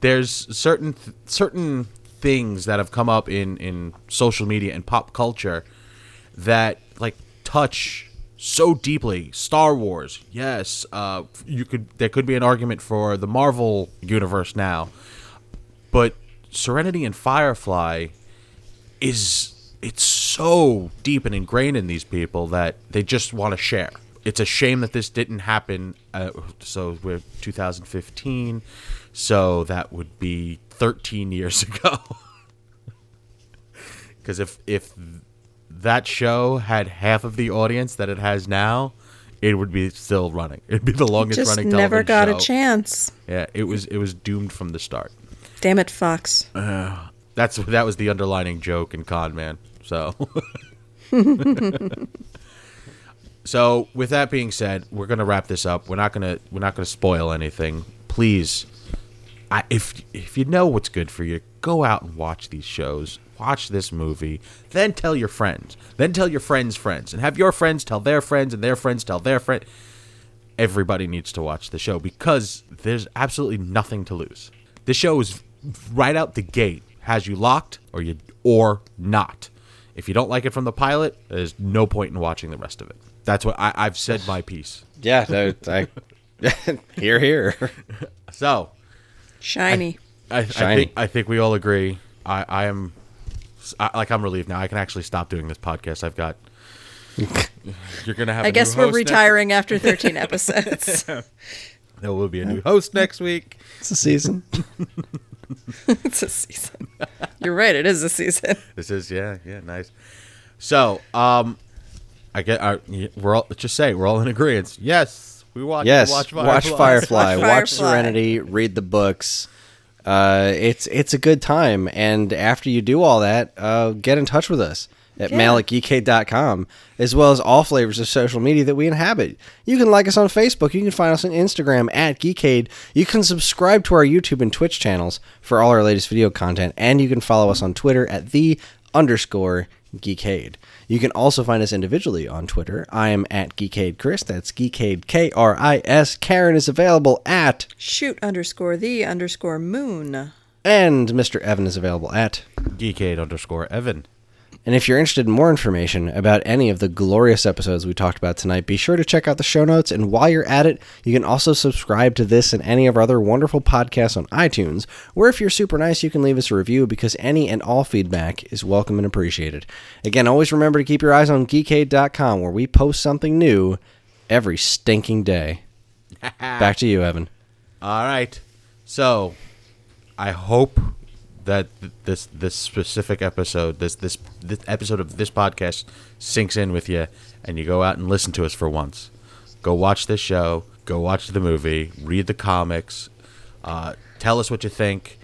there's certain th- certain things that have come up in in social media and pop culture that like touch so deeply. Star wars yes uh you could there could be an argument for the marvel universe now but serenity and firefly is it's so deep and ingrained in these people that they just want to share. It's a shame that this didn't happen uh, so we're 2015 so that would be 13 years ago. Because if if that show had half of the audience that it has now, it would be still running. It'd be the longest Just running. never got show. a chance. Yeah, it was it was doomed from the start. Damn it, Fox. Uh, that's that was the underlining joke in Con Man. So. so with that being said, we're gonna wrap this up. We're not gonna we're not gonna spoil anything. Please, I, if if you know what's good for you, go out and watch these shows. Watch this movie, then tell your friends, then tell your friends' friends, and have your friends tell their friends, and their friends tell their friend. Everybody needs to watch the show because there's absolutely nothing to lose. This show is right out the gate has you locked or you or not. If you don't like it from the pilot, there's no point in watching the rest of it. That's what I, I've said my piece. Yeah, no, I, hear, hear. So Shiny. I, I Shiny. think I think we all agree. I, I am I, like I'm relieved now. I can actually stop doing this podcast. I've got. You're gonna have. I a guess new we're host next- retiring after 13 episodes. There will be a new host next week. It's a season. it's a season. You're right. It is a season. This is yeah yeah nice. So um, I get our we're all let's just say we're all in agreement. Yes, we watch. Yes, watch watch Firefly. Firefly, Watch watch, Firefly. Serenity, read the books. Uh, it's it's a good time, and after you do all that, uh, get in touch with us at Yeah. as well as all flavors of social media that we inhabit. You can like us on Facebook. You can find us on Instagram at Geekade. You can subscribe to our YouTube and Twitch channels for all our latest video content, and you can follow us on Twitter at the underscore Geekade. You can also find us individually on Twitter. I am at Geekade Chris. That's Geekade K R I S. Karen is available at, Shoot underscore the underscore moon. and Mr. Evan is available at. Geekade underscore Evan. And if you're interested in more information about any of the glorious episodes we talked about tonight, be sure to check out the show notes. And while you're at it, you can also subscribe to this and any of our other wonderful podcasts on iTunes, where if you're super nice, you can leave us a review because any and all feedback is welcome and appreciated. Again, always remember to keep your eyes on geekade.com, where we post something new every stinking day. Back to you, Evan. All right. So, I hope that this this specific episode, this this this episode of this podcast, sinks in with you, and you go out and listen to us for once. Go watch this show. Go watch the movie. Read the comics. Uh, tell us what you think.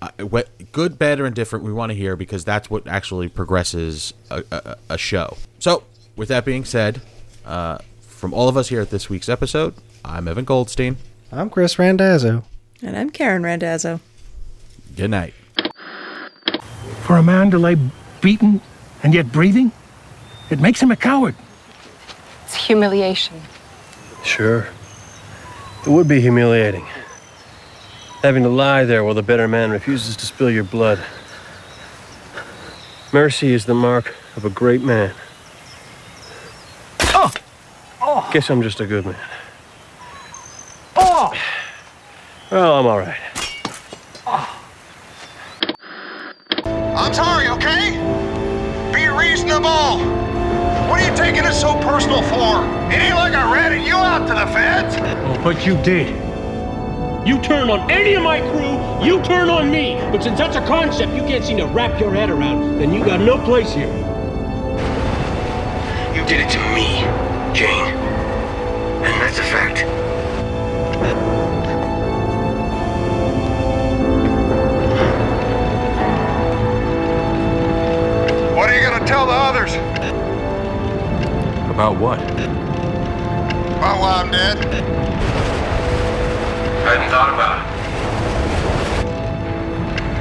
Uh, what good, bad, or indifferent we want to hear because that's what actually progresses a, a, a show. So, with that being said, uh, from all of us here at this week's episode, I'm Evan Goldstein. I'm Chris Randazzo. And I'm Karen Randazzo. Good night. For a man to lay beaten and yet breathing, it makes him a coward. It's humiliation. Sure. It would be humiliating. Having to lie there while the better man refuses to spill your blood. Mercy is the mark of a great man. Oh! Oh! Guess I'm just a good man. Oh! Well, I'm all right. Oh! I'm sorry, okay? Be reasonable. What are you taking it so personal for? It ain't like I ratted you out to the feds. Oh, but you did. You turn on any of my crew, you turn on me. But since that's a concept you can't seem to wrap your head around, then you got no place here. You did it to me, Jayne. And that's a fact. Tell the others? About what? About why I'm dead? I hadn't thought about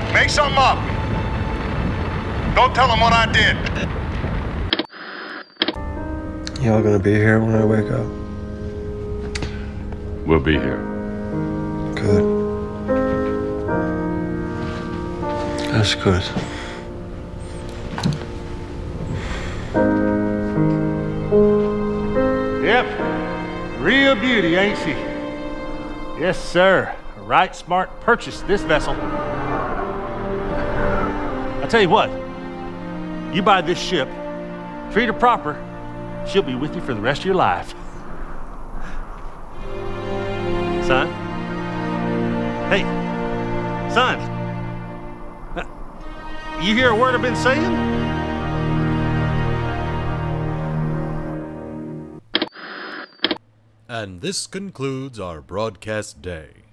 it. Make something up. Don't tell them what I did. Y'all gonna be here when I wake up? We'll be here. Good. That's good. Yep. Real beauty, ain't she? Yes, sir. Right smart purchase, this vessel. I tell you what, you buy this ship, treat her proper, she'll be with you for the rest of your life. Son? Hey, son. You hear a word I've been saying? And this concludes our broadcast day.